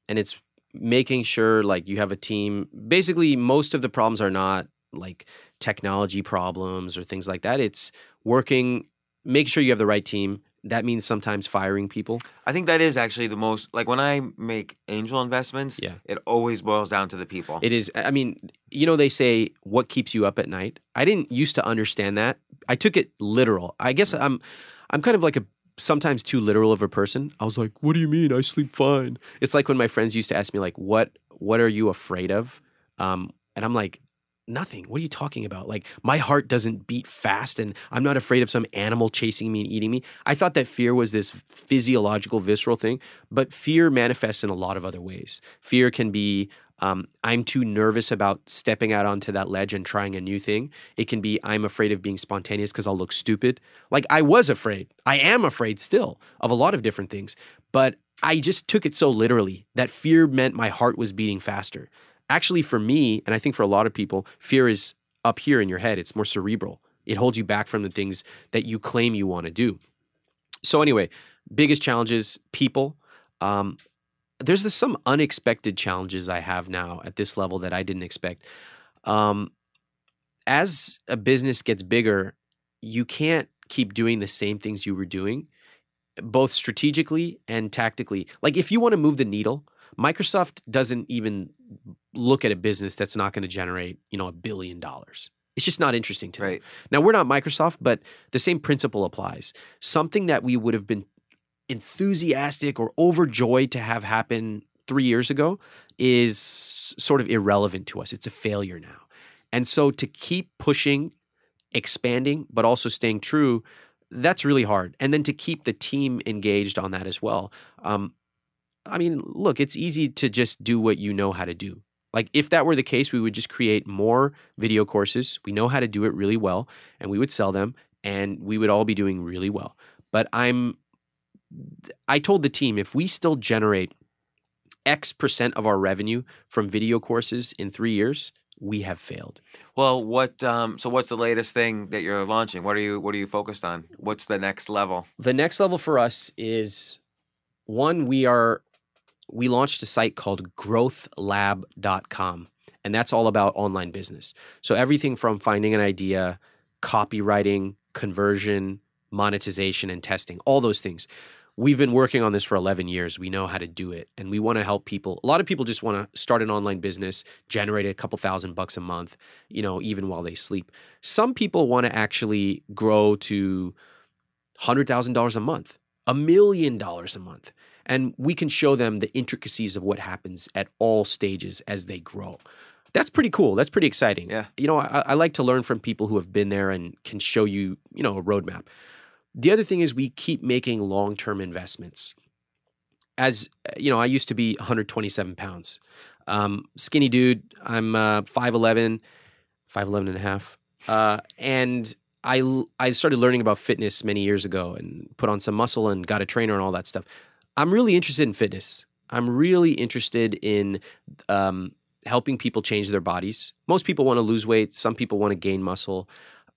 [SPEAKER 3] and it's making sure like you have a team. Basically, most of the problems are not like technology problems or things like that. It's working, make sure you have the right team. That means sometimes firing people.
[SPEAKER 1] I think that is actually the most like when I make angel investments.
[SPEAKER 3] Yeah.
[SPEAKER 1] it always boils down to the people.
[SPEAKER 3] It is. I mean, you know, they say what keeps you up at night. I didn't used to understand that. I took it literal. I guess I'm, I'm kind of like a sometimes too literal of a person. I was like, "What do you mean? I sleep fine." It's like when my friends used to ask me like, "What, what are you afraid of?" Um, and I'm like, "Nothing. What are you talking about? Like, my heart doesn't beat fast, and I'm not afraid of some animal chasing me and eating me." I thought that fear was this physiological, visceral thing, but fear manifests in a lot of other ways. Fear can be um, I'm too nervous about stepping out onto that ledge and trying a new thing. It can be I'm afraid of being spontaneous because I'll look stupid. Like I was afraid. I am afraid still of a lot of different things. But I just took it so literally that fear meant my heart was beating faster. Actually, for me, and I think for a lot of people, fear is up here in your head. It's more cerebral. It holds you back from the things that you claim you want to do. So, anyway, biggest challenges people. Um, there's this, some unexpected challenges I have now at this level that I didn't expect. Um, as a business gets bigger, you can't keep doing the same things you were doing, both strategically and tactically. Like if you want to move the needle, Microsoft doesn't even look at a business that's not going to generate, you know, a billion dollars. It's just not interesting to
[SPEAKER 1] right.
[SPEAKER 3] Now, we're not Microsoft, but the same principle applies. Something that we would have been enthusiastic or overjoyed to have happen three years ago is sort of irrelevant to us. It's a failure now. And so to keep pushing, expanding, but also staying true, that's really hard. And then to keep the team engaged on that as well. Um, I mean, look, it's easy to just do what you know how to do. Like, if that were the case, we would just create more video courses. We know how to do it really well, and we would sell them, and we would all be doing really well. But I'm I told the team if we still generate X percent of our revenue from video courses in three years, we have failed.
[SPEAKER 1] Well, what? Um, so, what's the latest thing that you're launching? What are you What are you focused on? What's the next level?
[SPEAKER 3] The next level for us is one. We are we launched a site called GrowthLab.com, and that's all about online business. So everything from finding an idea, copywriting, conversion, monetization, and testing, all those things we've been working on this for 11 years. We know how to do it and we want to help people. A lot of people just want to start an online business, generate a couple thousand bucks a month, you know, even while they sleep. Some people want to actually grow to $100,000 a month, a million dollars a month. And we can show them the intricacies of what happens at all stages as they grow. That's pretty cool. That's pretty exciting.
[SPEAKER 1] Yeah.
[SPEAKER 3] You know, I, I like to learn from people who have been there and can show you, you know, a roadmap. The other thing is we keep making long term investments. As you know, I used to be 127 pounds. Um, skinny dude. I'm uh, 5'11, 5'11 and a half. Uh, and I, I started learning about fitness many years ago and put on some muscle and got a trainer and all that stuff. I'm really interested in fitness. I'm really interested in um, helping people change their bodies. Most people want to lose weight. Some people want to gain muscle.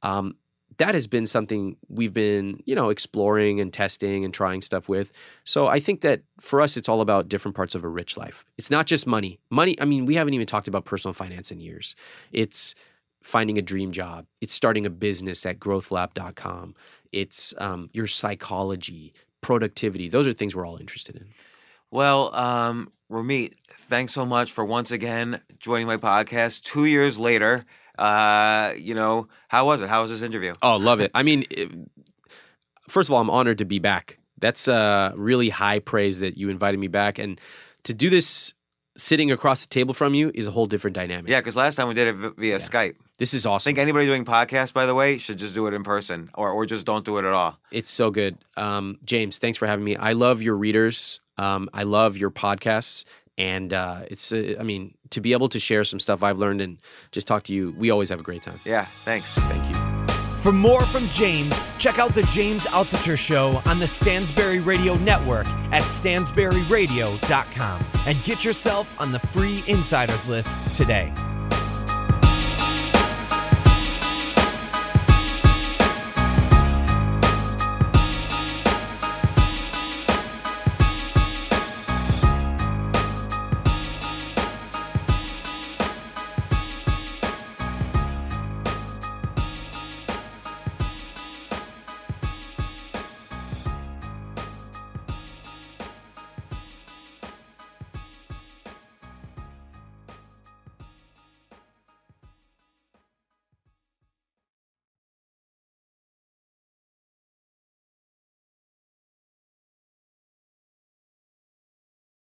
[SPEAKER 3] Um, that has been something we've been, you know, exploring and testing and trying stuff with. So I think that for us, it's all about different parts of a rich life. It's not just money. Money, I mean, we haven't even talked about personal finance in years. It's finding a dream job. It's starting a business at growthlab.com. It's um, your psychology, productivity. Those are things we're all interested in.
[SPEAKER 1] Well, um, Ramit, thanks so much for once again joining my podcast two years later. Uh, you know, how was it? How was this interview?
[SPEAKER 3] Oh, love it. I mean, it, first of all, I'm honored to be back. That's uh, really high praise that you invited me back. And to do this sitting across the table from you is a whole different dynamic.
[SPEAKER 1] Yeah, because last time we did it via
[SPEAKER 3] Yeah.
[SPEAKER 1] Skype.
[SPEAKER 3] This is awesome.
[SPEAKER 1] I think anybody doing podcasts, by the way, should just do it in person or, or just don't do it at all.
[SPEAKER 3] It's so good. Um, James, thanks for having me. I love your readers. Um, I love your podcasts. And uh, it's, uh, I mean, to be able to share some stuff I've learned and just talk to you, we always have a great time.
[SPEAKER 1] Yeah, thanks.
[SPEAKER 3] Thank you.
[SPEAKER 2] For more from James, check out the James Altucher Show on the Stansberry Radio Network at stansberryradio.com and get yourself on the free insiders list today.